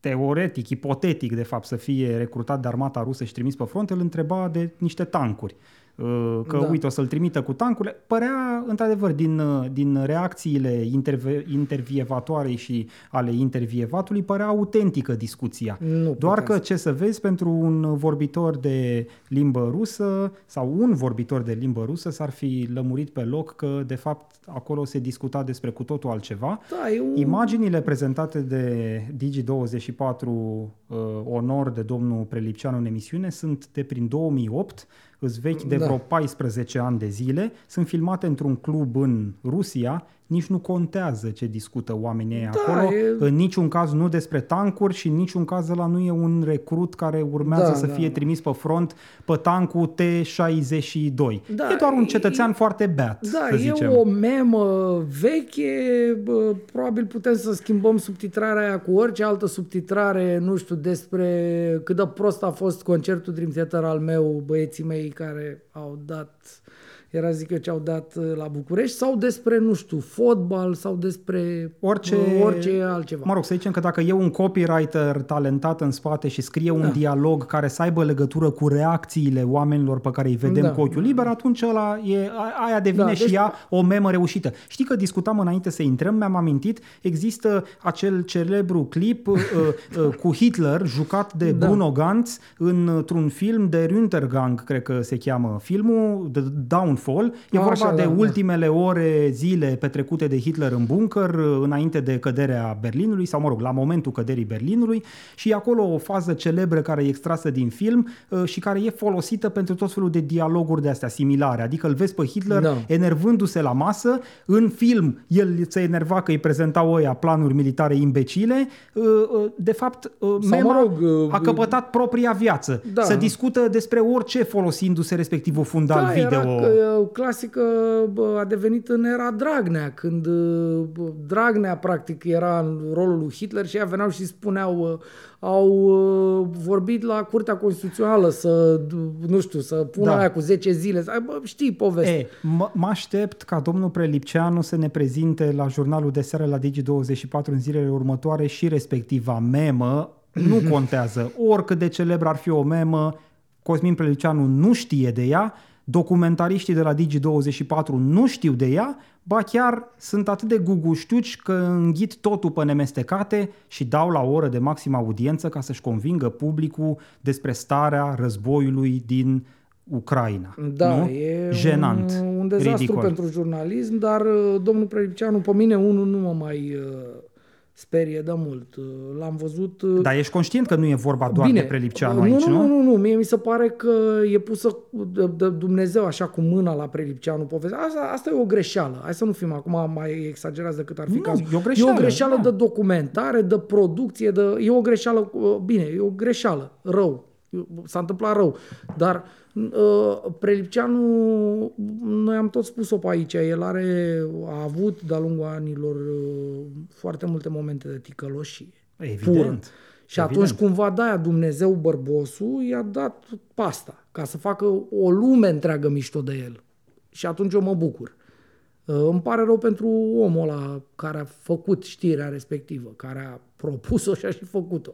teoretic, ipotetic, de fapt, să fie recrutat de armata rusă și trimis pe front, îl întreba de niște tancuri. Uh, Că, Da. uite, o să-l trimită cu tancurile. Părea, într-adevăr, din, uh, din reacțiile interve- intervievatoarei și ale intervievatului, părea autentică discuția. Nu Doar putea că, să- ce să vezi, pentru un vorbitor de limbă rusă sau un vorbitor de limbă rusă s-ar fi lămurit pe loc că, de fapt, acolo se discuta despre cu totul altceva. Da, e un... Imaginile prezentate de Digi24 uh, Onor de domnul Prelipceanu în emisiune sunt de prin 2008, îs vechi de Da. vreo 14 ani de zile, sunt filmate într-un club în Rusia, nici nu contează ce discută oamenii ăia Da, acolo, e- în niciun caz nu despre tancuri și în niciun caz ăla nu e un recrut care urmează Da, să da, fie da. trimis pe front pe tancul T-62. Da, e doar un e- cetățean foarte beat, Da, să e zicem. o memă veche, bă, probabil putem să schimbăm subtitrarea aia cu orice altă subtitrare, nu știu, despre cât de prost a fost concertul Dream Theater al meu, băieții mei care au dat era zic eu ce au dat uh, la București, sau despre, nu știu, fotbal sau despre Orice, uh, orice altceva. Mă rog, să zicem că dacă e un copywriter talentat în spate și scrie un Da. dialog care să aibă legătură cu reacțiile oamenilor pe care îi vedem Da. cu ochiul liber, atunci ăla e, a- aia devine Da, și deci- ea o memă reușită. Știi că discutam înainte să intrăm, mi-am amintit, există acel celebru clip uh, uh, cu Hitler jucat de Da. Bruno Ganz într-un film de Runtergang, cred că se cheamă filmul, The Downfall. E A, vorba așa, de da, da. ultimele ore, zile petrecute de Hitler în bunker înainte de căderea Berlinului, sau mă rog, la momentul căderii Berlinului și e acolo o fază celebră care e extrasă din film uh, și care e folosită pentru tot felul de dialoguri de astea similare. Adică îl vezi pe Hitler Da. enervându-se la masă, în film el se enerva că îi prezentau ăia planuri militare imbecile, uh, uh, de fapt uh, Sau, mema mă rog, uh, a căpătat propria viață. Da. Să discută despre orice folosindu-se respectivul fundal da, video. Era că, clasică, bă, a devenit în era Dragnea, când bă, Dragnea practic era în rolul lui Hitler și ea veneau și spuneau uh, au uh, vorbit la Curtea Constituțională să, nu știu, să pună Da. da. aia cu 10 zile. Să- Bă, știi povestea. E, mă mă aștept ca domnul Prelipceanu să ne prezinte la jurnalul de seară la Digi24 în zilele următoare și respectiva memă. Nu contează. Oricât de celebr ar fi o memă, Cosmin Prelipceanu nu știe de ea, documentariștii de la Digi24 nu știu de ea, ba chiar sunt atât de guguștiuci că înghit totul pe nemestecate și dau la o oră de maximă audiență ca să-și convingă publicul despre starea războiului din Ucraina. Da, nu? e Jenant. un, un dezastru ridicol. pentru jurnalism, dar uh, domnul Prelipceanu, pe mine unul nu mă mai uh, sperie de mult. Uh, L-am văzut... uh, Dar ești conștient că nu e vorba doar Bine, de Prelipceanu nu, aici, nu? Nu, nu, nu, mie mi se pare că e pusă de, de Dumnezeu așa cu mâna la Prelipceanu povestea. Asta, asta e o greșeală. Hai să nu fim acum mai exagerați decât ar fi Nu, cazul. e o greșeală, e o greșeală da. de documentare, de producție, de, e o greșeală, uh, bine, e o greșeală, rău. S-a întâmplat rău. Dar uh, Prelipceanu, noi am tot spus-o pe aici, el are, a avut de-a lungul anilor uh, foarte multe momente de ticăloșie. Evident. Pură. Și Evident. atunci cumva de-aia Dumnezeu bărbosul i-a dat pasta ca să facă o lume întreagă mișto de el. Și atunci eu mă bucur. Uh, Îmi pare rău pentru omul ăla care a făcut știrea respectivă, care a propus-o și a și făcut-o.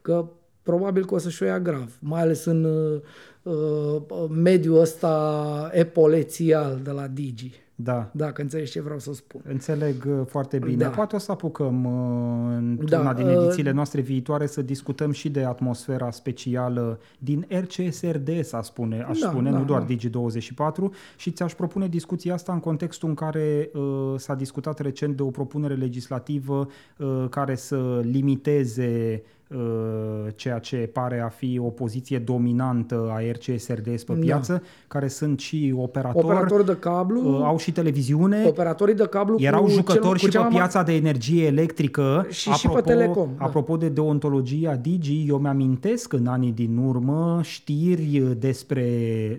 Că probabil că o să-și o ia grav, mai ales în uh, uh, mediul ăsta epolețial de la Digi. Da. Dacă înțelegi ce vreau să spun. Înțeleg uh, foarte bine. Da. Poate o să apucăm uh, într-una Da, din uh, edițiile noastre viitoare să discutăm și de atmosfera specială din RCSRD, să spune, aș Da, spune, da, nu doar da. Digi24 și ți-aș propune discuția asta în contextul în care uh, s-a discutat recent de o propunere legislativă uh, care să limiteze uh, ceea ce pare a fi o poziție dominantă a RCSRD pe Da. piață, care sunt și operatori, Operatori de cablu, uh, au și televiziune, operatorii de cablu erau cu jucători cel, și cu cea pe mai- piața de energie electrică. Și- și pe Telecom, da. Apropo de deontologia Digi, eu mi-amintesc în anii din urmă știri despre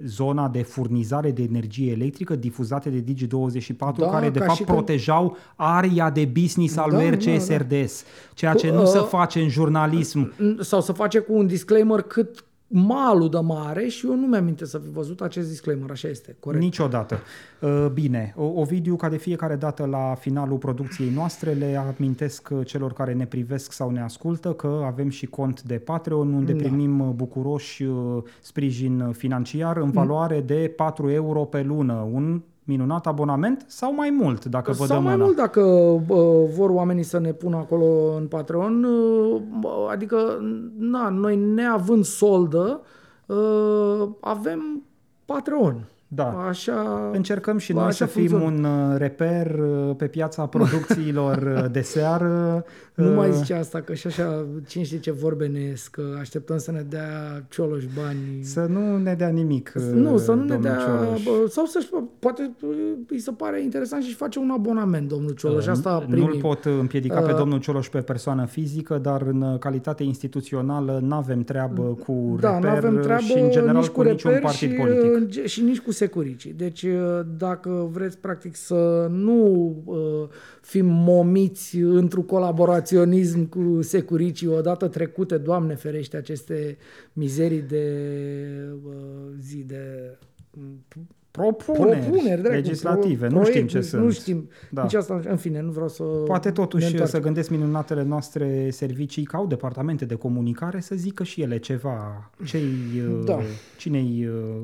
zona de furnizare de energie electrică difuzate de Digi24, Da, care de ca fapt și când- protejau aria de business al Da, lui da, RCSRDS, ceea ce Cu- nu se uh, face în jurnalism. Sau să face cu un disclaimer cât malul de mare și eu nu mi-am să fi văzut acest disclaimer, așa este, corect. Niciodată. Uh, Bine, O- Ovidiu, ca de fiecare dată la finalul producției noastre, le amintesc uh, celor care ne privesc sau ne ascultă că avem și cont de Patreon, unde Da. primim uh, bucuroși uh, sprijin financiar în valoare de 4 euro pe lună. Un minunat abonament sau mai mult, dacă vă Sau dăm mai mâna. mult dacă bă, vor oamenii să ne pună acolo în Patreon, uh, bă, adică, na, noi neavând soldă, uh, avem Patreon. Da. Așa, Încercăm și Ba, noi așa să fim funcționează. un uh, reper uh, pe piața producțiilor uh, de seară. Nu Uh, mai zice asta, că și așa, cine știe ce vorbe ne ies, că așteptăm să ne dea Cioloș bani. Să nu ne dea nimic, uh, Nu, să nu ne domnul dea... Cioloș. bă, Sau să poate uh, îi se pare interesant și face un abonament, domnul Cioloș. Asta Nu-l primim. pot împiedica pe Uh, domnul Cioloș pe persoană fizică, dar în calitate instituțională nu avem treabă cu Da, nu reper avem treabă și în general nici cu, cu niciun reper partid și, politic. în ge- și nici cu securicii. Deci uh, dacă vreți practic să nu uh, fim momiți într-un colaboraționism cu securicii odată trecute, Doamne ferește, aceste mizerii de uh, zi de Propuneri, propuneri dracu, legislative, pro- nu știm proiecte, ce sunt. Nu știm. Da. Nici asta, în fine, nu vreau să... Poate ne totuși întoarcem. să gândesc minunatele noastre servicii ca au departamente de comunicare să zică și ele ceva. Cei, Da. da. cine,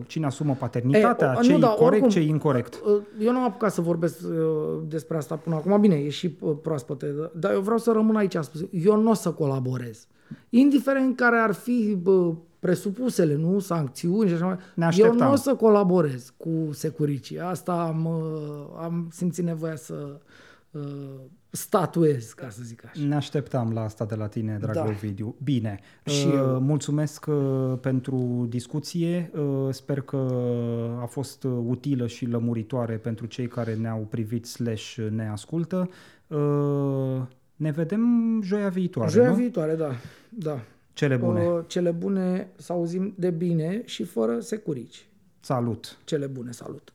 cine asumă paternitatea, E, o- cei nu, da, corect, oricum, cei incorrect. Eu nu am apucat să vorbesc uh, despre asta până acum. Bine, e și uh, proaspătă, dar eu vreau să rămân aici. Am spus. Eu nu o să colaborez. Indiferent care ar fi bă, presupusele, nu? Sancțiuni și așa mai Ne Eu așteptam. nu o să colaborez cu securicii. Asta am, uh, am simțit nevoia să uh, statuez, ca să zic așa. Ne așteptam la asta de la tine, dragă Da. Ovidiu. Bine. Și Uh, eu. Mulțumesc uh, pentru discuție. Uh, Sper că a fost uh, utilă și lămuritoare pentru cei care ne-au privit slash ne ascultă. Uh, Ne vedem joia viitoare, Joia nu? viitoare, da. da. Cele bune. Uh, cele bune, să auzim de bine și fără securici. Salut! Cele bune, salut!